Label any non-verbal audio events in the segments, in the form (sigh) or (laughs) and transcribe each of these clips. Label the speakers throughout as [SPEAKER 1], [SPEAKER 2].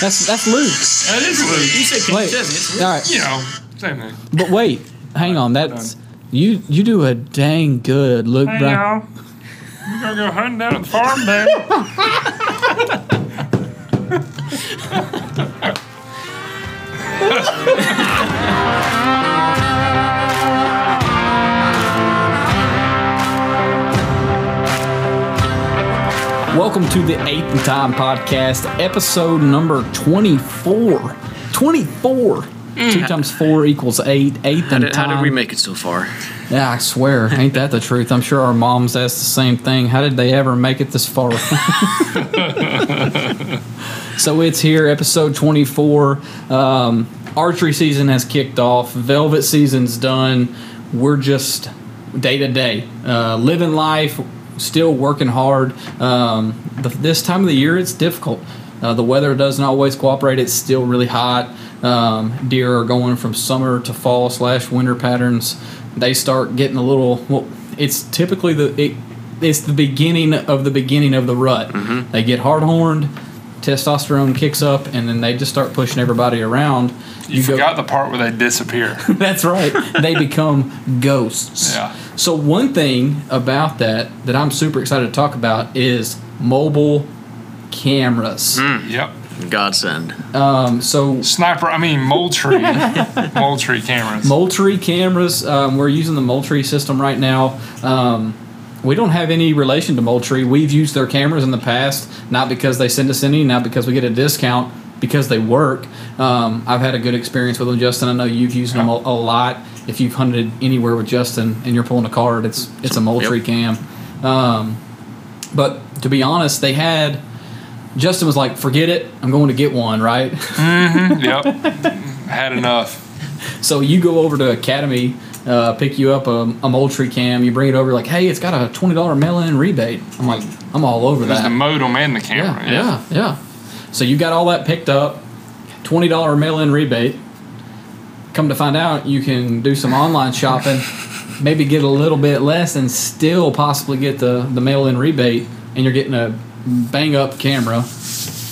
[SPEAKER 1] That's that's Luke.
[SPEAKER 2] That is Luke.
[SPEAKER 3] You said Kenny
[SPEAKER 1] Wait.
[SPEAKER 3] Chesney. It's
[SPEAKER 1] All right,
[SPEAKER 2] You know, same thing.
[SPEAKER 1] but wait, hang on. That's you. You do a dang good, Luke
[SPEAKER 2] Hey,
[SPEAKER 1] Brown.
[SPEAKER 2] y'all. We gonna go hunting down at the farm, Dad. (laughs)
[SPEAKER 1] Welcome to the Eighth and Time Podcast, episode number 24. 24. Two times four equals eight. Eighth
[SPEAKER 3] How
[SPEAKER 1] and
[SPEAKER 3] did, how did we make it so far?
[SPEAKER 1] Yeah, I swear, ain't that the truth? I'm sure our moms asked the same thing. How did they ever make it this far? (laughs) so it's here, episode 24. Um, archery season has kicked off. Velvet season's done. We're just day to day, uh, living life, still working hard. Um, the, this time of the year, it's difficult. Uh, the weather doesn't always cooperate. It's still really hot. Um, deer are going from summer to fall slash winter patterns. They start getting a little. Well, it's typically the it, it's the beginning of the beginning of the rut. They get hard horned, testosterone kicks up, and then they just start pushing everybody around.
[SPEAKER 2] You,
[SPEAKER 1] go-
[SPEAKER 2] forgot the part where they disappear. (laughs)
[SPEAKER 1] that's right. They (laughs) become ghosts.
[SPEAKER 2] Yeah.
[SPEAKER 1] So one thing about that that I'm super excited to talk about is mobile cameras.
[SPEAKER 2] yep.
[SPEAKER 3] Godsend.
[SPEAKER 1] Um, so
[SPEAKER 2] Sniper, I mean Moultrie. (laughs) Moultrie cameras.
[SPEAKER 1] Moultrie cameras. Um, we're using the Moultrie system right now. Um, we don't have any relation to Moultrie. We've used their cameras in the past, not because they send us any, not because we get a discount, because they work. Um, I've had a good experience with them, Justin. I know you've used them a, a lot. If you've hunted anywhere with Justin and you're pulling a card, it's it's a Moultrie cam. Um, but to be honest, they had. Justin was like, "Forget it. I'm going to get one." Right. (laughs)
[SPEAKER 2] yep. Had enough.
[SPEAKER 1] So you go over to Academy, uh, pick you up a, a Moultrie cam. You bring it over, like, hey, it's got a twenty dollar mail-in rebate. I'm like, I'm all over
[SPEAKER 2] There's
[SPEAKER 1] that.
[SPEAKER 2] the modem and the camera.
[SPEAKER 1] yeah, yeah, yeah. So you got all that picked up, twenty dollar mail-in rebate. Come to find out, you can do some online shopping, (laughs) maybe get a little bit less, and still possibly get the the mail-in rebate, and you're getting a bang up camera,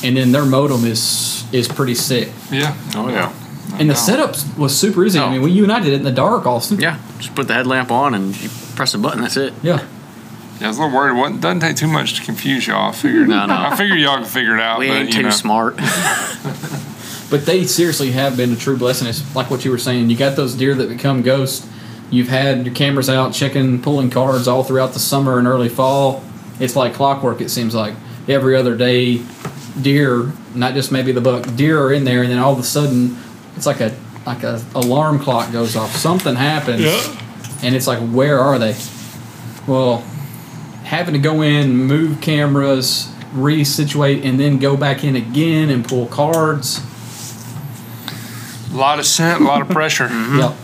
[SPEAKER 1] and then their modem is is pretty sick.
[SPEAKER 2] Yeah.
[SPEAKER 3] Oh, yeah.
[SPEAKER 1] And the
[SPEAKER 2] know.
[SPEAKER 1] setup was super easy. I
[SPEAKER 3] Oh.
[SPEAKER 1] mean, when you and I did it in the dark, Austin.
[SPEAKER 3] Yeah. Just put the headlamp on and you press a button. That's it.
[SPEAKER 1] Yeah.
[SPEAKER 2] Yeah, I was a little worried. It doesn't take too much to confuse y'all. I figured.
[SPEAKER 3] No, no.
[SPEAKER 2] I figured y'all could figure it out.
[SPEAKER 3] We
[SPEAKER 2] but,
[SPEAKER 3] ain't
[SPEAKER 2] you
[SPEAKER 3] too
[SPEAKER 2] know.
[SPEAKER 3] smart. (laughs) (laughs)
[SPEAKER 1] But they seriously have been a true blessing. It's like what you were saying. You got those deer that become ghosts. You've had your cameras out checking, pulling cards all throughout the summer and early fall. It's like clockwork. It seems like every other day, deer, not just maybe the buck, deer are in there, and then all of a sudden, it's like a like a alarm clock goes off. Something happens, and it's like, where are they? Well, having to go in, move cameras, resituate, and then go back in again and pull cards.
[SPEAKER 2] A lot of scent, a lot of pressure. (laughs)
[SPEAKER 1] Yep.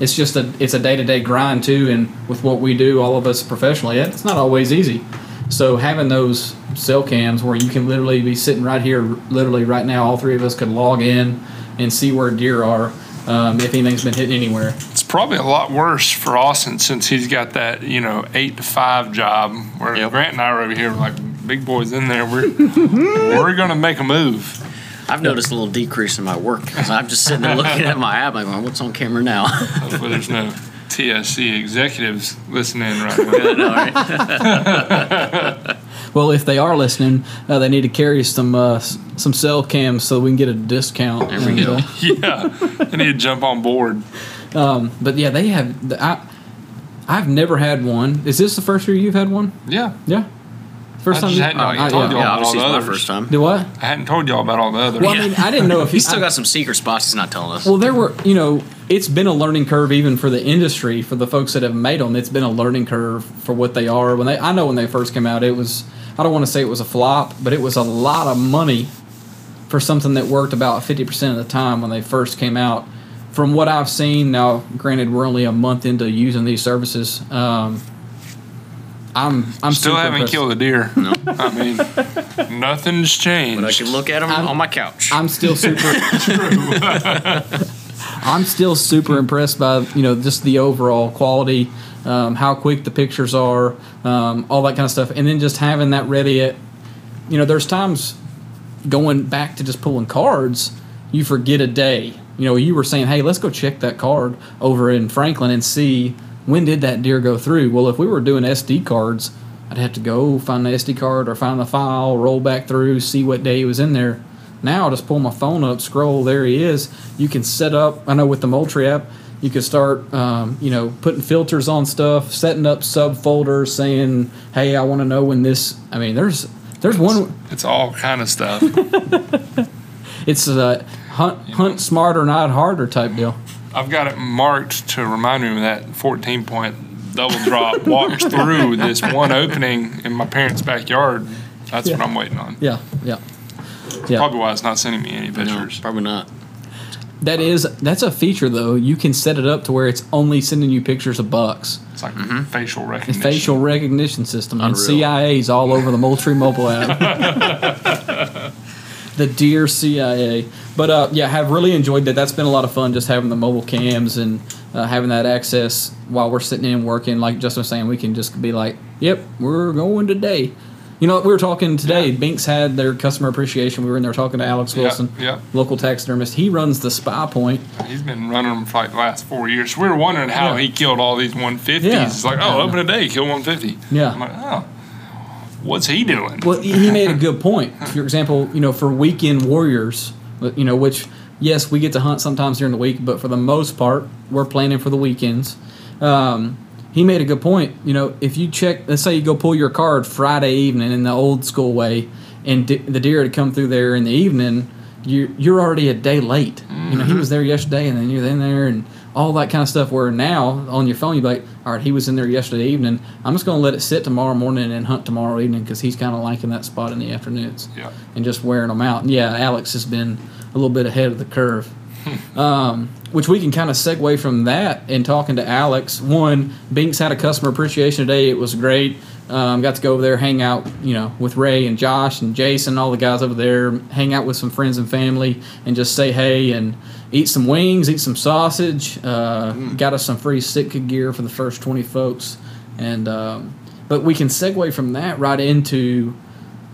[SPEAKER 1] It's just a it's a day to day grind too, and with what we do, all of us professionally, it's not always easy. So having those cell cams where you can literally be sitting right here, literally right now, all three of us could log in and see where deer are, um, if anything's been hit anywhere.
[SPEAKER 2] It's probably a lot worse for Austin since he's got that, you know, eight to five job. Where
[SPEAKER 3] Yep.
[SPEAKER 2] Grant and I are over here like big boys in there. We're (laughs) we're gonna make a move.
[SPEAKER 3] I've noticed a little decrease in my work because I'm just sitting there looking at my app. I'm going, what's on camera now?
[SPEAKER 2] Hopefully there's no TSC executives listening right (laughs) now.
[SPEAKER 3] All right. (laughs)
[SPEAKER 1] Well, if they are listening, uh, they need to carry some uh, s- some cell cams so we can get a discount.
[SPEAKER 3] There we go. (laughs) (laughs)
[SPEAKER 2] yeah, I need to jump on board.
[SPEAKER 1] but yeah, they have. I, I've never had one. Is this the first year you've had one?
[SPEAKER 2] Yeah,
[SPEAKER 1] Yeah. First
[SPEAKER 2] I
[SPEAKER 1] time
[SPEAKER 2] just
[SPEAKER 1] you
[SPEAKER 2] hadn't
[SPEAKER 1] oh.
[SPEAKER 2] You
[SPEAKER 1] I-
[SPEAKER 2] told
[SPEAKER 1] yeah.
[SPEAKER 2] y'all.
[SPEAKER 3] Yeah,
[SPEAKER 2] all the
[SPEAKER 3] it's my
[SPEAKER 2] others.
[SPEAKER 3] first time.
[SPEAKER 1] Do what?
[SPEAKER 2] I hadn't told y'all about all the others.
[SPEAKER 1] Well, I mean, I didn't know if (laughs)
[SPEAKER 3] He's still
[SPEAKER 1] I-
[SPEAKER 3] got some secret spots he's not telling us.
[SPEAKER 1] Well, there were, you know, it's been a learning curve even for the industry for the folks that have made them. It's been a learning curve for what they are. When they, I know when they first came out, it was, I don't want to say it was a flop, but it was a lot of money for something that worked about fifty percent of the time when they first came out. From what I've seen, now granted we're only a month into using these services. Um, I'm, I'm
[SPEAKER 2] Still haven't
[SPEAKER 1] impressed.
[SPEAKER 2] killed a deer. No. I mean, nothing's changed.
[SPEAKER 3] but I can look at them
[SPEAKER 1] I'm-
[SPEAKER 3] on my couch.
[SPEAKER 1] I'm still super. (laughs) (laughs) I'm still super impressed by you know just the overall quality, um, how quick the pictures are, um, all that kind of stuff, and then just having that ready at, you know, there's times going back to just pulling cards, you forget a day. You know, you were saying, "Hey, let's go check that card over in Franklin and see when did that deer go through." Well, if we were doing SD cards, I'd have to go find the SD card or find the file, roll back through, see what day he was in there. Now, I just pull my phone up, scroll, there he is. You can set up. I know with the Moultrie app, you can start, um, you know, putting filters on stuff, setting up subfolders, saying, "Hey, I want to know when this." I mean, there's there's one.
[SPEAKER 2] It's all kind of stuff. (laughs)
[SPEAKER 1] It's a hunt hunt smarter, not harder type deal.
[SPEAKER 2] I've got it marked to remind me of that 14 point double drop (laughs) walks through this one opening in my parents' backyard. That's what I'm waiting on.
[SPEAKER 1] Yeah, yeah, yeah.
[SPEAKER 2] Probably why it's not sending me any
[SPEAKER 3] No,
[SPEAKER 2] pictures.
[SPEAKER 3] probably not.
[SPEAKER 1] That is that's a feature though. You can set it up to where it's only sending you pictures of bucks.
[SPEAKER 2] It's like
[SPEAKER 3] Mm-hmm.
[SPEAKER 2] facial
[SPEAKER 1] The
[SPEAKER 2] recognition.
[SPEAKER 1] facial recognition system and CIA's all over the Moultrie mobile app. (laughs) the deer CIA. But uh, yeah, I have really enjoyed that. That's been a lot of fun just having the mobile cams and uh, having that access while we're sitting in working. Like Justin was saying, we can just be like, "Yep, we're going today." You know, we were talking today.
[SPEAKER 2] Yeah.
[SPEAKER 1] Binks had their customer appreciation. We were in there talking to Alex Wilson,
[SPEAKER 2] yeah.
[SPEAKER 1] local taxidermist. He runs the Spy Point.
[SPEAKER 2] He's been running them for like the last four years. We were wondering how
[SPEAKER 1] Yeah.
[SPEAKER 2] he killed all these 150s.
[SPEAKER 1] Yeah.
[SPEAKER 2] It's like, oh, open a day, kill 150.
[SPEAKER 1] Yeah.
[SPEAKER 2] I'm like, oh, what's he doing?
[SPEAKER 1] Well, he made a good point. For example, you know, for weekend warriors, you know, which yes, we get to hunt sometimes during the week, but for the most part, we're planning for the weekends. Um, he made a good point. You know, if you check, let's say you go pull your card Friday evening in the old school way, and d- the deer had come through there in the evening, you you're already a day late. You know, he mm-hmm. was there yesterday, and then you're in there, and all that kind of stuff. Where now on your phone, you're like, all right, he was in there yesterday evening. I'm just going to let it sit tomorrow morning and hunt tomorrow evening because he's kind of liking that spot in the afternoons
[SPEAKER 2] Yeah.
[SPEAKER 1] and just wearing them out. And yeah, Alex has been a little bit ahead of the curve. Um, which we can kind of segue from that in talking to Alex. One, Binks had a customer appreciation today. It was great. Um, got to go over there, hang out, you know, with Ray and Josh and Jason, all the guys over there, hang out with some friends and family, and just say hey and eat some wings, eat some sausage. Uh, Got us some free Sitka gear for the first twenty folks, and um, but we can segue from that right into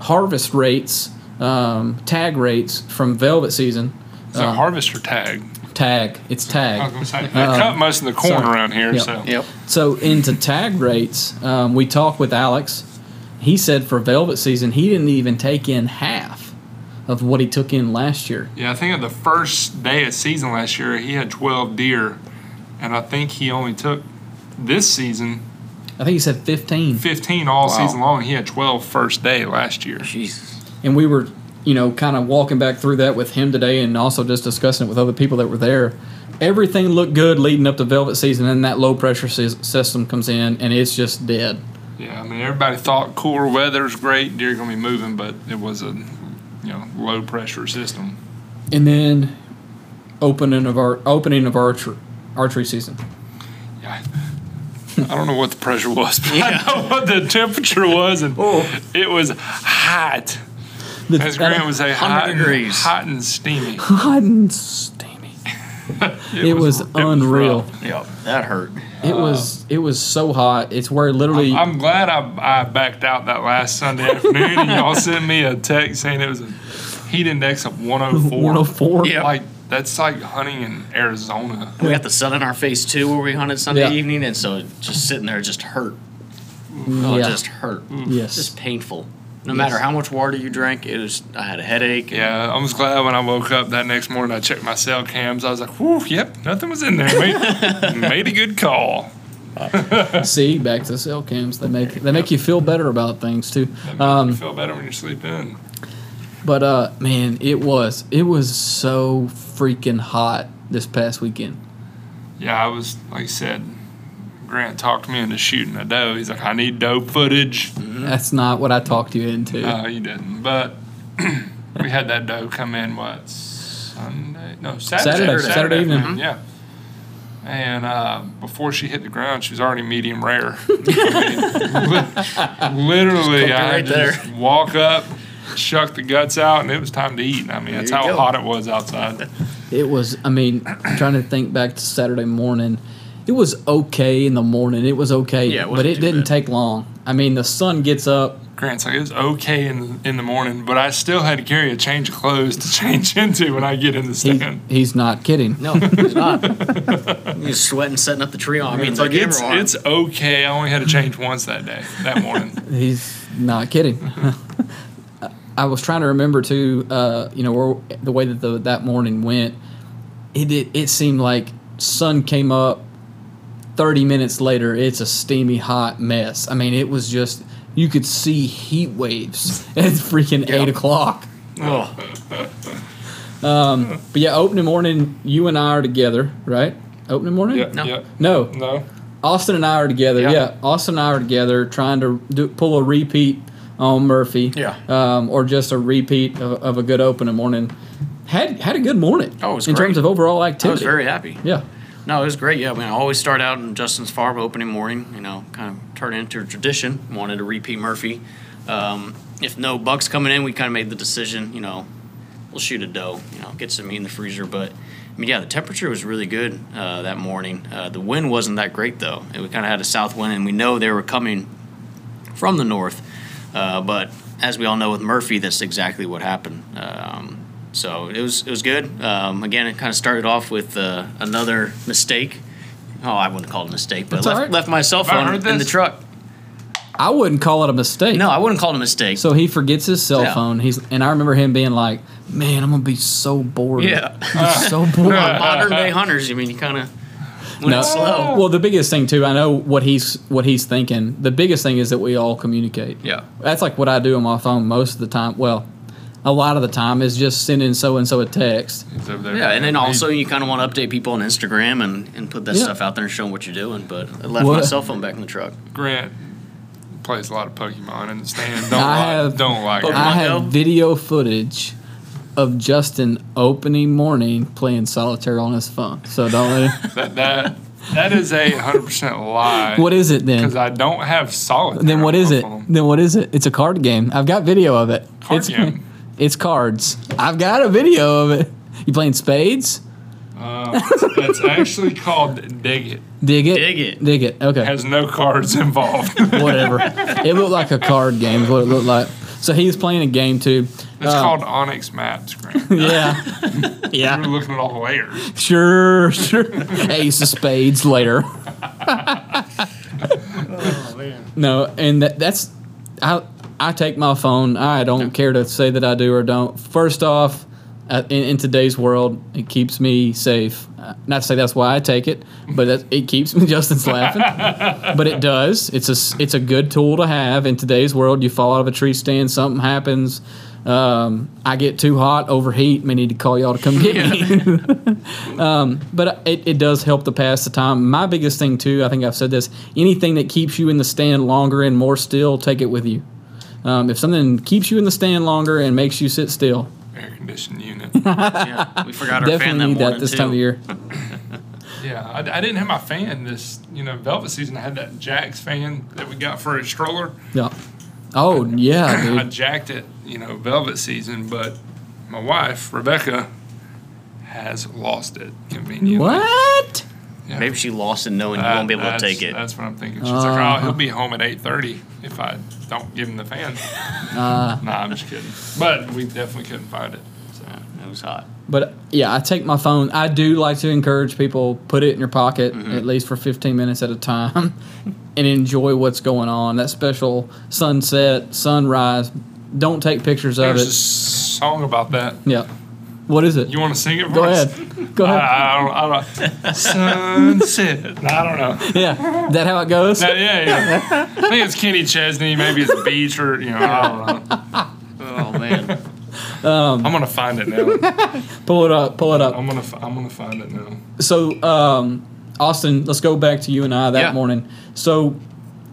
[SPEAKER 1] harvest rates, um, tag rates from velvet season.
[SPEAKER 2] So
[SPEAKER 1] Um,
[SPEAKER 2] harvest or tag?
[SPEAKER 1] tag, it's tag.
[SPEAKER 2] I was going to say, they cut most of the corn
[SPEAKER 1] Uh, sorry.
[SPEAKER 2] around here,
[SPEAKER 1] Yep.
[SPEAKER 2] so.
[SPEAKER 3] Yep.
[SPEAKER 1] So into tag rates, um, we talked with Alex. He said for velvet season, he didn't even take in half of what he took in last year.
[SPEAKER 2] Yeah, I think of the first day of season last year, he had 12 deer, and I think he only took this season
[SPEAKER 1] I think he said 15.
[SPEAKER 2] 15 all
[SPEAKER 3] Wow.
[SPEAKER 2] season long. He had 12 first day last year.
[SPEAKER 3] Jesus.
[SPEAKER 1] And we were, you know, kind of walking back through that with him today and also just discussing it with other people that were there. Everything looked good leading up to velvet season, and that low pressure sys- system comes in, and it's just dead.
[SPEAKER 2] Yeah, I mean everybody thought cooler weather's great, deer gonna be moving, but it was a you know low pressure system.
[SPEAKER 1] And then opening of our opening of archery archery season.
[SPEAKER 2] Yeah. I don't know what the pressure was, but (laughs)
[SPEAKER 3] Yeah.
[SPEAKER 2] I know what the temperature was, and
[SPEAKER 1] Oh.
[SPEAKER 2] it was hot.
[SPEAKER 1] The-
[SPEAKER 2] As Grant would say,
[SPEAKER 3] 100
[SPEAKER 2] hot, and-
[SPEAKER 3] degrees.
[SPEAKER 2] hot and steamy. (laughs)
[SPEAKER 1] hot and steamy. (laughs) It was unreal.
[SPEAKER 2] rough.
[SPEAKER 3] Yep. That hurt.
[SPEAKER 1] It uh, was it was so hot. It's where literally
[SPEAKER 2] I'm glad I, I backed out that last Sunday afternoon, and y'all (laughs) sent me a text saying it was a heat index of 104.
[SPEAKER 1] 104.
[SPEAKER 3] Yeah.
[SPEAKER 2] Like that's like hunting in Arizona.
[SPEAKER 3] We got the sun in our face too, where we hunted Sunday
[SPEAKER 1] Yeah.
[SPEAKER 3] evening, and so just sitting there just hurt. Oh, it
[SPEAKER 1] Yeah.
[SPEAKER 3] just hurt. Mm.
[SPEAKER 1] Yes.
[SPEAKER 3] Just painful. No matter how much water you drank, it was. I had a headache.
[SPEAKER 2] Yeah, I was glad when I woke up that next morning. I checked my cell cams. I was like, "Whew, yep, nothing was in there." Made, (laughs) made a good call. (laughs)
[SPEAKER 1] See, back to cell cams. They make they make you feel better about things too. Um,
[SPEAKER 2] you feel better when you sleep in.
[SPEAKER 1] but uh, man, it was it was so freaking hot this past weekend.
[SPEAKER 2] Yeah, I was like I said. Grant talked me into shooting a doe. He's like, "I need doe footage."
[SPEAKER 1] That's not what I talked you into.
[SPEAKER 2] No, you didn't. But (clears throat) we had that doe come in what Sunday? No, Saturday.
[SPEAKER 1] Saturday, Saturday evening.
[SPEAKER 2] afternoon, Yeah. And uh, before she hit the ground, she was already medium rare. (laughs) I mean, li- literally,
[SPEAKER 3] Just cooked her
[SPEAKER 2] I
[SPEAKER 3] right
[SPEAKER 2] just walk up, shuck the guts out, and it was time to eat. I mean, that's how
[SPEAKER 3] go.
[SPEAKER 2] hot it was outside.
[SPEAKER 1] It was. I mean, trying to think back to Saturday morning. It was okay in the morning. It was okay,
[SPEAKER 3] Yeah, it
[SPEAKER 1] but it didn't
[SPEAKER 3] bad.
[SPEAKER 1] take long. I mean, the sun gets up,
[SPEAKER 2] Grant's like, it was okay in the, in the morning, but I still had to carry a change of clothes to (laughs) change into when I get in the
[SPEAKER 1] He,
[SPEAKER 2] stand.
[SPEAKER 1] he's not kidding.
[SPEAKER 3] No, he's not. (laughs) He's sweating setting up the tree on. I mean,
[SPEAKER 2] it's like
[SPEAKER 3] the
[SPEAKER 2] it's it's okay. I only had to change once that day, that morning. (laughs)
[SPEAKER 1] He's not kidding. I was trying to remember too. Uh, you know, where, the way that the, that morning went. It, it it seemed like sun came up. Thirty minutes later, it's a steamy hot mess. I mean, it was just you could see heat waves (laughs) at freaking
[SPEAKER 3] Yeah.
[SPEAKER 1] eight o'clock.
[SPEAKER 3] oh,
[SPEAKER 1] But yeah, opening morning, you and I are together, right? Opening morning?
[SPEAKER 2] Yeah,
[SPEAKER 3] No.
[SPEAKER 2] yeah.
[SPEAKER 1] No,
[SPEAKER 2] No.
[SPEAKER 1] Austin and I are together. Yeah,
[SPEAKER 3] Yeah.
[SPEAKER 1] Austin and I are together trying to do, pull a repeat on Murphy.
[SPEAKER 3] Yeah.
[SPEAKER 1] Um, or just a repeat of, of a good opening morning. Had had a good morning.
[SPEAKER 3] Oh, it was
[SPEAKER 1] in
[SPEAKER 3] great.
[SPEAKER 1] terms of overall activity.
[SPEAKER 3] I
[SPEAKER 1] activity.
[SPEAKER 3] was very happy.
[SPEAKER 1] yeah.
[SPEAKER 3] No, it was great. Yeah, I mean, I always start out in Justin's farm opening morning. You know, kind of turn into a tradition. Wanted to repeat Murphy. Um, if no bucks coming in, we kind of made the decision. You know, we'll shoot a doe. You know, get some meat in the freezer. But I mean, yeah, the temperature was really good uh, that morning. Uh, the wind wasn't that great though. We kind of had a south wind, and we know they were coming from the north. Uh, but as we all know with Murphy, that's exactly what happened. Um, so it was it was good. Um, again, it kind of started off with uh, another mistake. Oh, I wouldn't call it a mistake, but
[SPEAKER 1] That's
[SPEAKER 3] left,
[SPEAKER 1] all right.
[SPEAKER 3] left my cell phone in the truck.
[SPEAKER 1] I wouldn't call it a mistake.
[SPEAKER 3] No, I wouldn't call it a mistake.
[SPEAKER 1] So he forgets his cell
[SPEAKER 3] Yeah.
[SPEAKER 1] phone. He's and I remember him being like, "Man, I'm gonna be so bored.
[SPEAKER 3] Yeah. (laughs)
[SPEAKER 1] I'm so (laughs) bored."
[SPEAKER 3] modern day hunters, I mean, you kind of went
[SPEAKER 1] No.
[SPEAKER 3] slow.
[SPEAKER 1] Well, the biggest thing too, I know what he's what he's thinking. The biggest thing is that we all communicate.
[SPEAKER 3] Yeah.
[SPEAKER 1] That's like what I do on my phone most of the time. Well, a lot of the time is just sending so and so a text.
[SPEAKER 2] He's over there.
[SPEAKER 3] Yeah, and then also you kind of want to update people on Instagram and, and put that
[SPEAKER 1] Yeah.
[SPEAKER 3] stuff out there and show them what you're doing. But I left my
[SPEAKER 1] What?
[SPEAKER 3] cell phone back in the truck.
[SPEAKER 2] Grant plays a lot of Pokemon in the stand. (laughs) Don't
[SPEAKER 1] I
[SPEAKER 2] like,
[SPEAKER 1] have-
[SPEAKER 2] don't like
[SPEAKER 3] Pokemon
[SPEAKER 2] it.
[SPEAKER 1] I have video footage of Justin opening morning playing solitaire on his phone. So don't let (laughs)
[SPEAKER 2] That that that is a hundred percent lie.
[SPEAKER 1] What is it then?
[SPEAKER 2] Because
[SPEAKER 1] then?
[SPEAKER 2] I don't have solitaire.
[SPEAKER 1] Then what is it? Then what is it? It's a card game. I've got video of it.
[SPEAKER 2] Card
[SPEAKER 1] it's
[SPEAKER 2] game. (laughs)
[SPEAKER 1] it's cards. I've got a video of it. You playing spades?
[SPEAKER 2] Uh, it's actually called Dig It.
[SPEAKER 1] Dig it.
[SPEAKER 3] Dig it.
[SPEAKER 1] Dig it. Okay.
[SPEAKER 2] Has no cards involved. (laughs)
[SPEAKER 1] whatever. it looked like a card game. Is what it looked like. So he was playing a game too.
[SPEAKER 2] It's
[SPEAKER 1] Uh,
[SPEAKER 2] called onX Maps, Grant. (laughs)
[SPEAKER 1] Yeah.
[SPEAKER 2] You're (laughs)
[SPEAKER 1] yeah.
[SPEAKER 2] looking at all the layers.
[SPEAKER 1] Sure. Sure. Ace of spades later. Oh man. No, and that, that's I. I take my phone. I don't care to say that I do or don't. First off, uh, in, in today's world, it keeps me safe. Uh, not to say that's why I take it, but that, it keeps me. (laughs) Justin's laughing, but it does. It's a it's a good tool to have in today's world. You fall out of a tree stand, something happens. Um, I get too hot, overheat. May need to call y'all to come get me. (laughs) um, but it, it does help to pass the time. My biggest thing too, I think I've said this. Anything that keeps you in the stand longer and more still, take it with you. Um, if something keeps you in the stand longer and makes you sit still,
[SPEAKER 2] Air conditioned unit. (laughs)
[SPEAKER 3] Yeah, we forgot our fan that
[SPEAKER 1] need that this
[SPEAKER 3] too.
[SPEAKER 1] time of year. (laughs)
[SPEAKER 2] Yeah, I, I didn't have my fan this, you know, Velvet season. I had that Jax fan that we got for a stroller.
[SPEAKER 1] Yeah. Oh yeah, (clears throat)
[SPEAKER 2] I jacked it, you know, Velvet season, but my wife, Rebecca, has lost it conveniently.
[SPEAKER 1] What?
[SPEAKER 2] Yeah.
[SPEAKER 3] Maybe she lost it knowing you won't be able to take it.
[SPEAKER 2] That's what I'm thinking. She's like, oh,
[SPEAKER 1] Uh-huh.
[SPEAKER 2] he'll be home at 8.30 if I don't give him the fan. (laughs)
[SPEAKER 1] Uh,
[SPEAKER 2] nah, I'm just kidding. But we definitely couldn't find it. So.
[SPEAKER 3] It was hot.
[SPEAKER 1] but yeah, I take my phone. I do like to encourage people put it in your pocket at least for 15 minutes at a time, (laughs) and enjoy what's going on. That special sunset, sunrise. Don't take pictures of it.
[SPEAKER 2] There's a
[SPEAKER 1] it.
[SPEAKER 2] song about that.
[SPEAKER 1] Yeah. What is it?
[SPEAKER 2] You want to sing it for
[SPEAKER 1] Go
[SPEAKER 2] us?
[SPEAKER 1] ahead. Go
[SPEAKER 2] I,
[SPEAKER 1] ahead.
[SPEAKER 2] I don't, I don't, sunset. (laughs) I don't know.
[SPEAKER 1] Yeah. Is that how it goes?
[SPEAKER 2] Yeah, yeah, yeah. I think it's Kenny Chesney. Maybe it's Beach or, you know, I don't know.
[SPEAKER 3] Oh man.
[SPEAKER 1] Um,
[SPEAKER 2] I'm going to find it now.
[SPEAKER 1] Pull it up. Pull it up.
[SPEAKER 2] I'm going to I'm gonna find it now.
[SPEAKER 1] So, um, Austin, let's go back to you and I that
[SPEAKER 3] Yeah.
[SPEAKER 1] morning. So,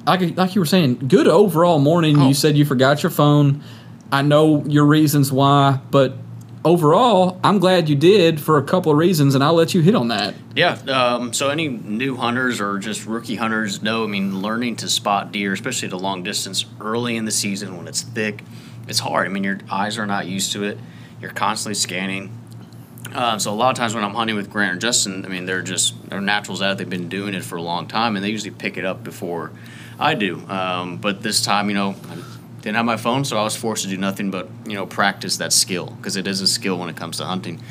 [SPEAKER 1] like, like you were saying, good overall morning.
[SPEAKER 3] Oh.
[SPEAKER 1] You said you forgot your phone. I know your reasons why, but overall, I'm glad you did for a couple of reasons, and I'll let you hit on that.
[SPEAKER 3] Yeah. Um, so any new hunters or just rookie hunters know, I mean, learning to spot deer, especially at a long distance early in the season when it's thick, it's hard. I mean, your eyes are not used to it. You're constantly scanning. Um, so a lot of times when I'm hunting with Grant or Justin, I mean, they're just they're naturals at it. They've been doing it for a long time, and they usually pick it up before I do. Um, but this time, you know, didn't have my phone, so I was forced to do nothing but you know practice that skill because it is a skill when it comes to hunting.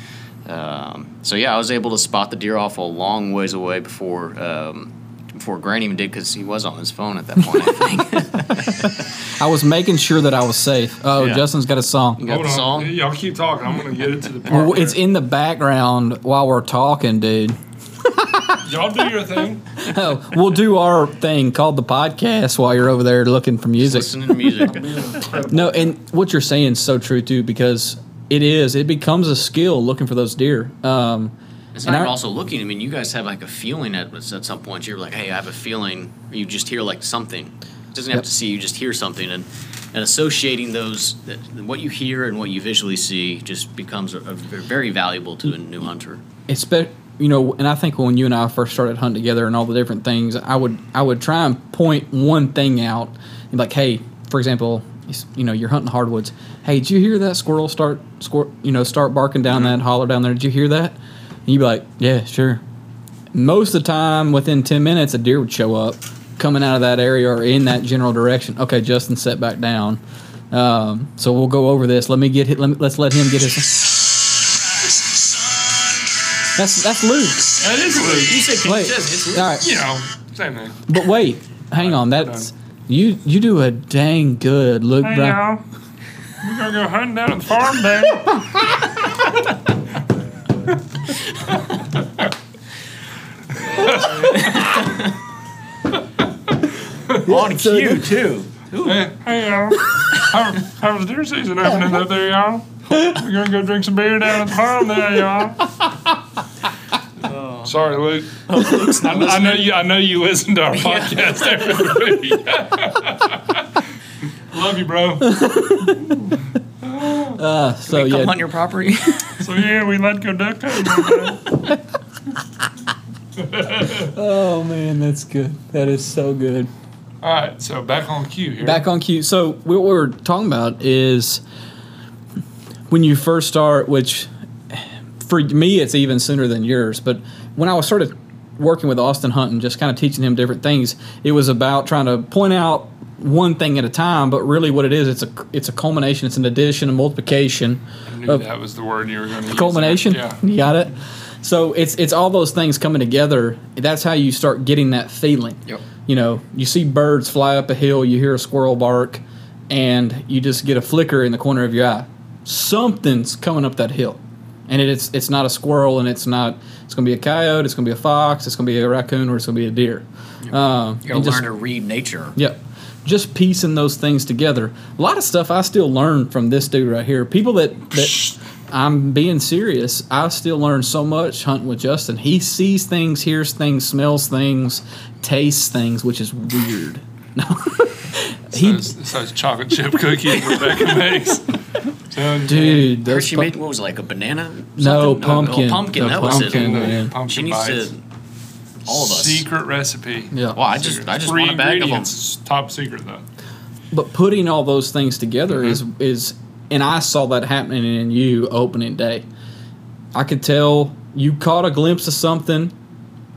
[SPEAKER 3] Um, so yeah, I was able to spot the deer off a long ways away before um, before Grant even did because he was on his phone at that point. I think. (laughs)
[SPEAKER 1] I was making sure that I was safe. Oh,
[SPEAKER 3] Yeah.
[SPEAKER 1] Justin's got a song.
[SPEAKER 3] got the song?
[SPEAKER 2] Y'all keep talking. I'm gonna get it to the part.
[SPEAKER 1] Well, it's in the background while we're talking, dude.
[SPEAKER 2] Y'all do your thing. (laughs)
[SPEAKER 1] Oh, we'll do our thing called the podcast while you're over there looking for music.
[SPEAKER 3] Listening to music. (laughs)
[SPEAKER 1] No, and what you're saying is so true too because it is. It becomes a skill looking for those deer. Um,
[SPEAKER 3] It's
[SPEAKER 1] And
[SPEAKER 3] not even
[SPEAKER 1] I-
[SPEAKER 3] also looking. I mean, you guys have like a feeling at at some point. You're like, hey, I have a feeling. Or you just hear like something. It doesn't have
[SPEAKER 1] Yep.
[SPEAKER 3] to see. You just hear something, and and associating those that, what you hear and what you visually see just becomes a, a very valuable to a new hunter.
[SPEAKER 1] it's be, you know, and I think when you and I first started hunting together and all the different things, I would I would try and point one thing out, and like, hey, for example, you know, you're hunting hardwoods. Hey, did you hear that squirrel start squir- you know start barking down that holler down there? Did you hear that? And you'd be like, yeah, sure. Most of the time, within ten minutes, a deer would show up coming out of that area or in that general direction. Okay, Justin, set back down. Um, so we'll go over this. Let me get hit. Let me, let's let him get his. That's that's Luke.
[SPEAKER 2] That is Luke.
[SPEAKER 3] You said
[SPEAKER 1] Wait, all right.
[SPEAKER 2] You know, same thing.
[SPEAKER 1] But wait, hang on. That's you. You do a dang good, Luke.
[SPEAKER 2] Hey
[SPEAKER 1] Brown.
[SPEAKER 2] y'all, we're gonna go hunting down at the farm today. (laughs)
[SPEAKER 3] on cue too.
[SPEAKER 2] hey, hey y'all, how, how's deer season opening up there, y'all? We're gonna go drink some beer down at the farm there, y'all. Sorry, Luke. I, I know you. I know you listen to our podcast every week. (laughs) Love you, bro.
[SPEAKER 1] Uh, so
[SPEAKER 3] Come
[SPEAKER 1] yeah,
[SPEAKER 3] on your property. (laughs)
[SPEAKER 2] So yeah, we let go duck hunting. (laughs)
[SPEAKER 1] oh man, that's good. That is so good.
[SPEAKER 2] All right, so back on cue here.
[SPEAKER 1] Back on cue. So what we're talking about is when you first start, which for me it's even sooner than yours. But when I was sort of working with Austin Hunting, just kind of teaching him different things, it was about trying to point out one thing at a time. But really, what it is, it's a it's a culmination. It's an addition, a multiplication.
[SPEAKER 2] I knew that was the word you were going to use.
[SPEAKER 1] culmination.
[SPEAKER 2] Yeah.
[SPEAKER 1] You got it. So it's it's all those things coming together. That's how you start getting that feeling.
[SPEAKER 3] Yep.
[SPEAKER 1] You know, you see birds fly up a hill, you hear a squirrel bark, and you just get a flicker in the corner of your eye. Something's coming up that hill, and it, it's it's not a squirrel, and it's not. It's going to be a coyote. It's going to be a fox. It's going to be a raccoon, or it's going to be a deer. Um,
[SPEAKER 3] You gotta
[SPEAKER 1] just-
[SPEAKER 3] learn to read nature.
[SPEAKER 1] Yep. Just piecing those things together. A lot of stuff I still learn from this dude right here. People that, that I'm being serious. I still learn so much hunting with Justin. He sees things, hears things, smells things, tastes things, which is weird. No. he,
[SPEAKER 2] those chocolate chip cookies (laughs) Rebecca makes. Telling you,
[SPEAKER 1] dude, those
[SPEAKER 3] Hershey
[SPEAKER 1] pu-
[SPEAKER 3] made what was it, like a banana?
[SPEAKER 1] no
[SPEAKER 3] something?
[SPEAKER 1] Oh, pumpkin.
[SPEAKER 3] Oh, pumpkin.
[SPEAKER 1] The
[SPEAKER 3] that was
[SPEAKER 1] pumpkin,
[SPEAKER 3] it.
[SPEAKER 2] Uh, man.
[SPEAKER 1] man.
[SPEAKER 2] Pumpkin
[SPEAKER 3] She needs
[SPEAKER 2] bites.
[SPEAKER 3] to. All of us.
[SPEAKER 2] Secret recipe.
[SPEAKER 1] Yeah.
[SPEAKER 3] Well, I just I just
[SPEAKER 2] Three
[SPEAKER 3] want a bag of them.
[SPEAKER 2] ingredients. Top secret though.
[SPEAKER 1] But putting all those things together mm-hmm. is is and I saw that happening in you opening day. I could tell you caught a glimpse of something,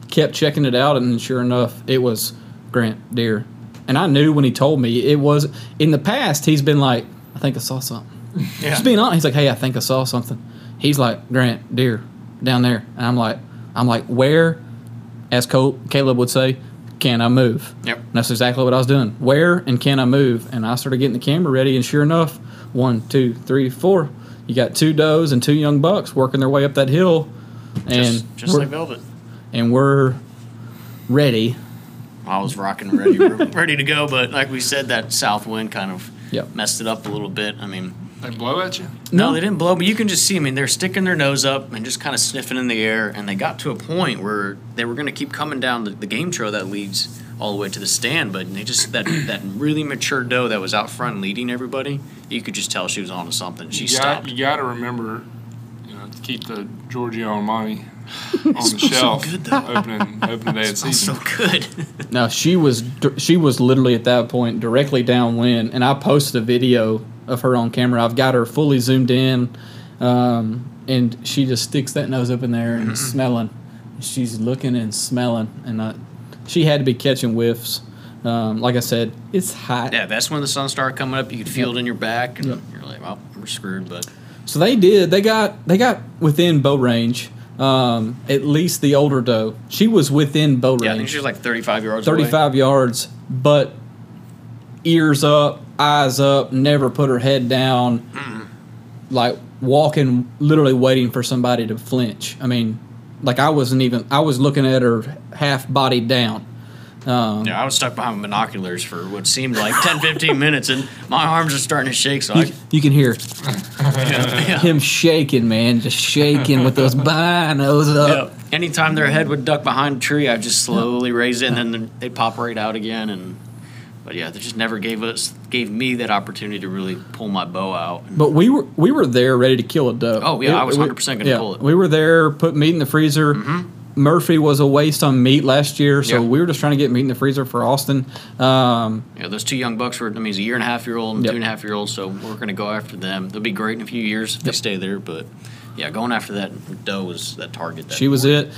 [SPEAKER 1] kept checking it out, and sure enough, it was Grant Deer. And I knew when he told me it was in the past he's been like, I think I saw something.
[SPEAKER 3] Yeah.
[SPEAKER 1] Just being honest, he's like, Hey, I think I saw something. He's like, Grant Deer, down there. And I'm like I'm like, where, as Col- Caleb would say, can I move?
[SPEAKER 3] Yep.
[SPEAKER 1] And that's exactly what I was doing. Where and can I move? And I started getting the camera ready, and sure enough, one, two, three, four. You got two does and two young bucks working their way up that hill, and
[SPEAKER 3] Just, just like Velvet.
[SPEAKER 1] and we're ready.
[SPEAKER 3] I was rocking ready, (laughs) ready to go, but like we said, that south wind kind of
[SPEAKER 1] Yep.
[SPEAKER 3] messed it up a little bit. I mean,
[SPEAKER 2] They blow at you.
[SPEAKER 3] no, they didn't blow, but you can just see. I mean, they're sticking their nose up and just kind of sniffing in the air, and they got to a point where they were going to keep coming down the, the game trail that leads all the way to the stand, but they just that that really mature doe that was out front leading everybody, you could just tell she was onto something. She
[SPEAKER 2] You got,
[SPEAKER 3] stopped.
[SPEAKER 2] you got to remember, you know, to keep the Giorgio Armani (laughs) on the shelf.
[SPEAKER 3] so good, though.
[SPEAKER 2] opening opening day of
[SPEAKER 3] Smells
[SPEAKER 2] season.
[SPEAKER 3] so good.
[SPEAKER 1] Now she was she was literally at that point directly downwind, and I posted a video of her on camera. I've got her fully zoomed in, um, and she just sticks that nose up in there and smelling. She's looking and smelling, and I, she had to be catching whiffs. Um, like I said, it's hot.
[SPEAKER 3] Yeah, that's when the sun started coming up. You could feel it in your back, and
[SPEAKER 1] Yep.
[SPEAKER 3] you're like, "Well, we're screwed." But
[SPEAKER 1] So they did. They got they got within bow range. Um, at least the older doe, she was within bow
[SPEAKER 3] yeah, I think
[SPEAKER 1] range,
[SPEAKER 3] she was like 35 yards. away.
[SPEAKER 1] thirty-five yards, but ears up, eyes up, never put her head down, like walking, literally waiting for somebody to flinch. I mean, like I wasn't even. I was looking at her half body down. Um,
[SPEAKER 3] Yeah, I was stuck behind binoculars for what seemed like 10, 15 minutes, and my arms are starting to shake. So I,
[SPEAKER 1] you, you can hear
[SPEAKER 3] yeah,
[SPEAKER 1] him shaking, man, just shaking with those binos up.
[SPEAKER 3] yeah. Anytime their head would duck behind a tree, I'd just slowly raise it, and then they'd pop right out again. And but yeah, they just never gave us gave me that opportunity to really pull my bow out.
[SPEAKER 1] But we were we were there ready to kill a doe.
[SPEAKER 3] Oh, yeah, I was 100% gonna
[SPEAKER 1] yeah,
[SPEAKER 3] pull it. Mm-hmm.
[SPEAKER 1] We were there, put meat in the freezer. Murphy was a waste on meat last year, so
[SPEAKER 3] Yeah.
[SPEAKER 1] we were just trying to get meat in the freezer for Austin. Um,
[SPEAKER 3] Yeah, those two young bucks were, I mean, he's a year and a half year old and
[SPEAKER 1] Yep.
[SPEAKER 3] two and a half year old, so we're going to go after them. They'll be great in a few years if they stay there, but yeah, going after that doe was that target. That
[SPEAKER 1] she was it.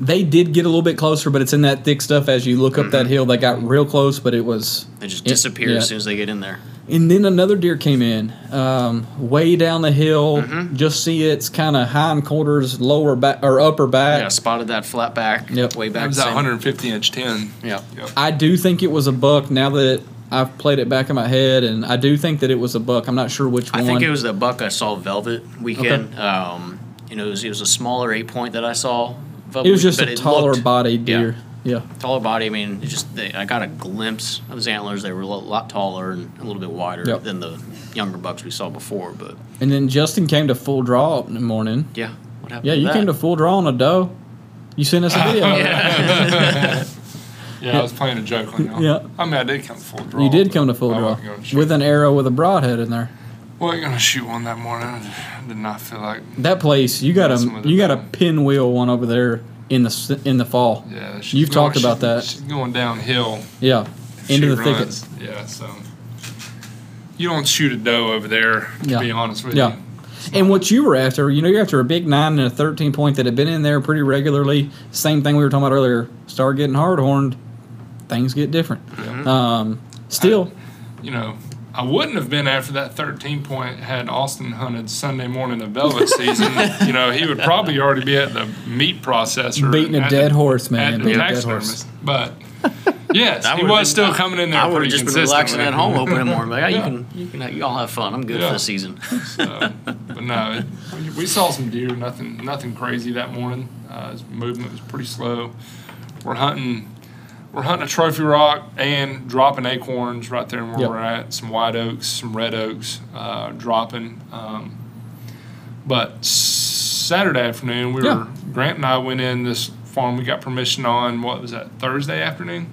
[SPEAKER 1] They did get a little bit closer, but it's in that thick stuff. As you look up that hill, they got real close, but it was.
[SPEAKER 3] They just
[SPEAKER 1] it-
[SPEAKER 3] disappear
[SPEAKER 1] yeah.
[SPEAKER 3] as soon as they get in there.
[SPEAKER 1] And then another deer came in, um, way down the hill.
[SPEAKER 3] Mm-hmm.
[SPEAKER 1] Just see its kind of hind quarters, lower back or upper back.
[SPEAKER 3] Yeah, spotted that flat back
[SPEAKER 1] Yep.
[SPEAKER 3] way
[SPEAKER 2] That
[SPEAKER 3] back.
[SPEAKER 2] was that 150 inch 10.
[SPEAKER 3] Yeah.
[SPEAKER 2] Yep.
[SPEAKER 1] I do think it was a buck. Now that I've played it back in my head, and I do think that it was a buck. I'm not sure which
[SPEAKER 3] I
[SPEAKER 1] one.
[SPEAKER 3] I think it was the buck I saw Velvet weekend. Um, you know, it was, it was a smaller eight point that I saw. Velvet
[SPEAKER 1] It was just a taller
[SPEAKER 3] looked-
[SPEAKER 1] body deer. Yeah.
[SPEAKER 3] taller body. I mean, it just they, I got a glimpse of his antlers. They were a lot taller and a little bit wider
[SPEAKER 1] Yep.
[SPEAKER 3] than the younger bucks we saw before. But
[SPEAKER 1] And then Justin came to full draw in the morning.
[SPEAKER 3] yeah, what happened?
[SPEAKER 1] Yeah, you
[SPEAKER 3] that?
[SPEAKER 1] came to full draw on a doe. You sent us a video. (laughs) (laughs)
[SPEAKER 2] Yeah, I was playing a joke on y'all.
[SPEAKER 1] Yeah.
[SPEAKER 2] I mean, I did come to full draw.
[SPEAKER 1] You did come to full draw
[SPEAKER 2] wasn't gonna shoot.
[SPEAKER 1] with an arrow with a broadhead in there.
[SPEAKER 2] Wasn't gonna shoot one that morning. I did not feel like.
[SPEAKER 1] That place, you got a you got a pinwheel one over there in the in the fall.
[SPEAKER 2] Yeah,
[SPEAKER 1] You've
[SPEAKER 2] going-
[SPEAKER 1] talked about that.
[SPEAKER 2] She's going downhill.
[SPEAKER 1] Yeah, into the
[SPEAKER 2] runs.
[SPEAKER 1] thickets.
[SPEAKER 2] Yeah, so you don't shoot a doe over there. To
[SPEAKER 1] Yeah.
[SPEAKER 2] be honest with you.
[SPEAKER 1] Yeah.
[SPEAKER 2] you.
[SPEAKER 1] And what you were after, you know, you're after a big nine and a thirteen point that had been in there pretty regularly. Same thing we were talking about earlier. Start getting hard horned, things get different. Um, still,
[SPEAKER 2] You know, I wouldn't have been after that 13 point had Austin hunted Sunday morning of velvet season. you know, he would probably already be at the meat processor.
[SPEAKER 1] beating a dead
[SPEAKER 2] the,
[SPEAKER 1] horse, man.
[SPEAKER 2] At the
[SPEAKER 1] Beating a dead
[SPEAKER 2] taxidermist.
[SPEAKER 1] horse.
[SPEAKER 2] But (laughs) yes, he was
[SPEAKER 3] been-
[SPEAKER 2] still coming in there
[SPEAKER 3] I would have just been relaxing at home opening more. Like, yeah, you can, you can, you all have fun. I'm good
[SPEAKER 2] Yeah.
[SPEAKER 3] for the season. (laughs)
[SPEAKER 2] So, but no, it, we, we saw some deer. Nothing, nothing crazy that morning. Uh, his movement was pretty slow. We're hunting, we're hunting a trophy rock and dropping acorns right there where
[SPEAKER 1] Yep.
[SPEAKER 2] we're at. Some white oaks, some red oaks, uh, dropping. Um, but Saturday afternoon, we
[SPEAKER 1] Yeah.
[SPEAKER 2] were Grant and I went in this farm. We got permission on what was that Thursday afternoon?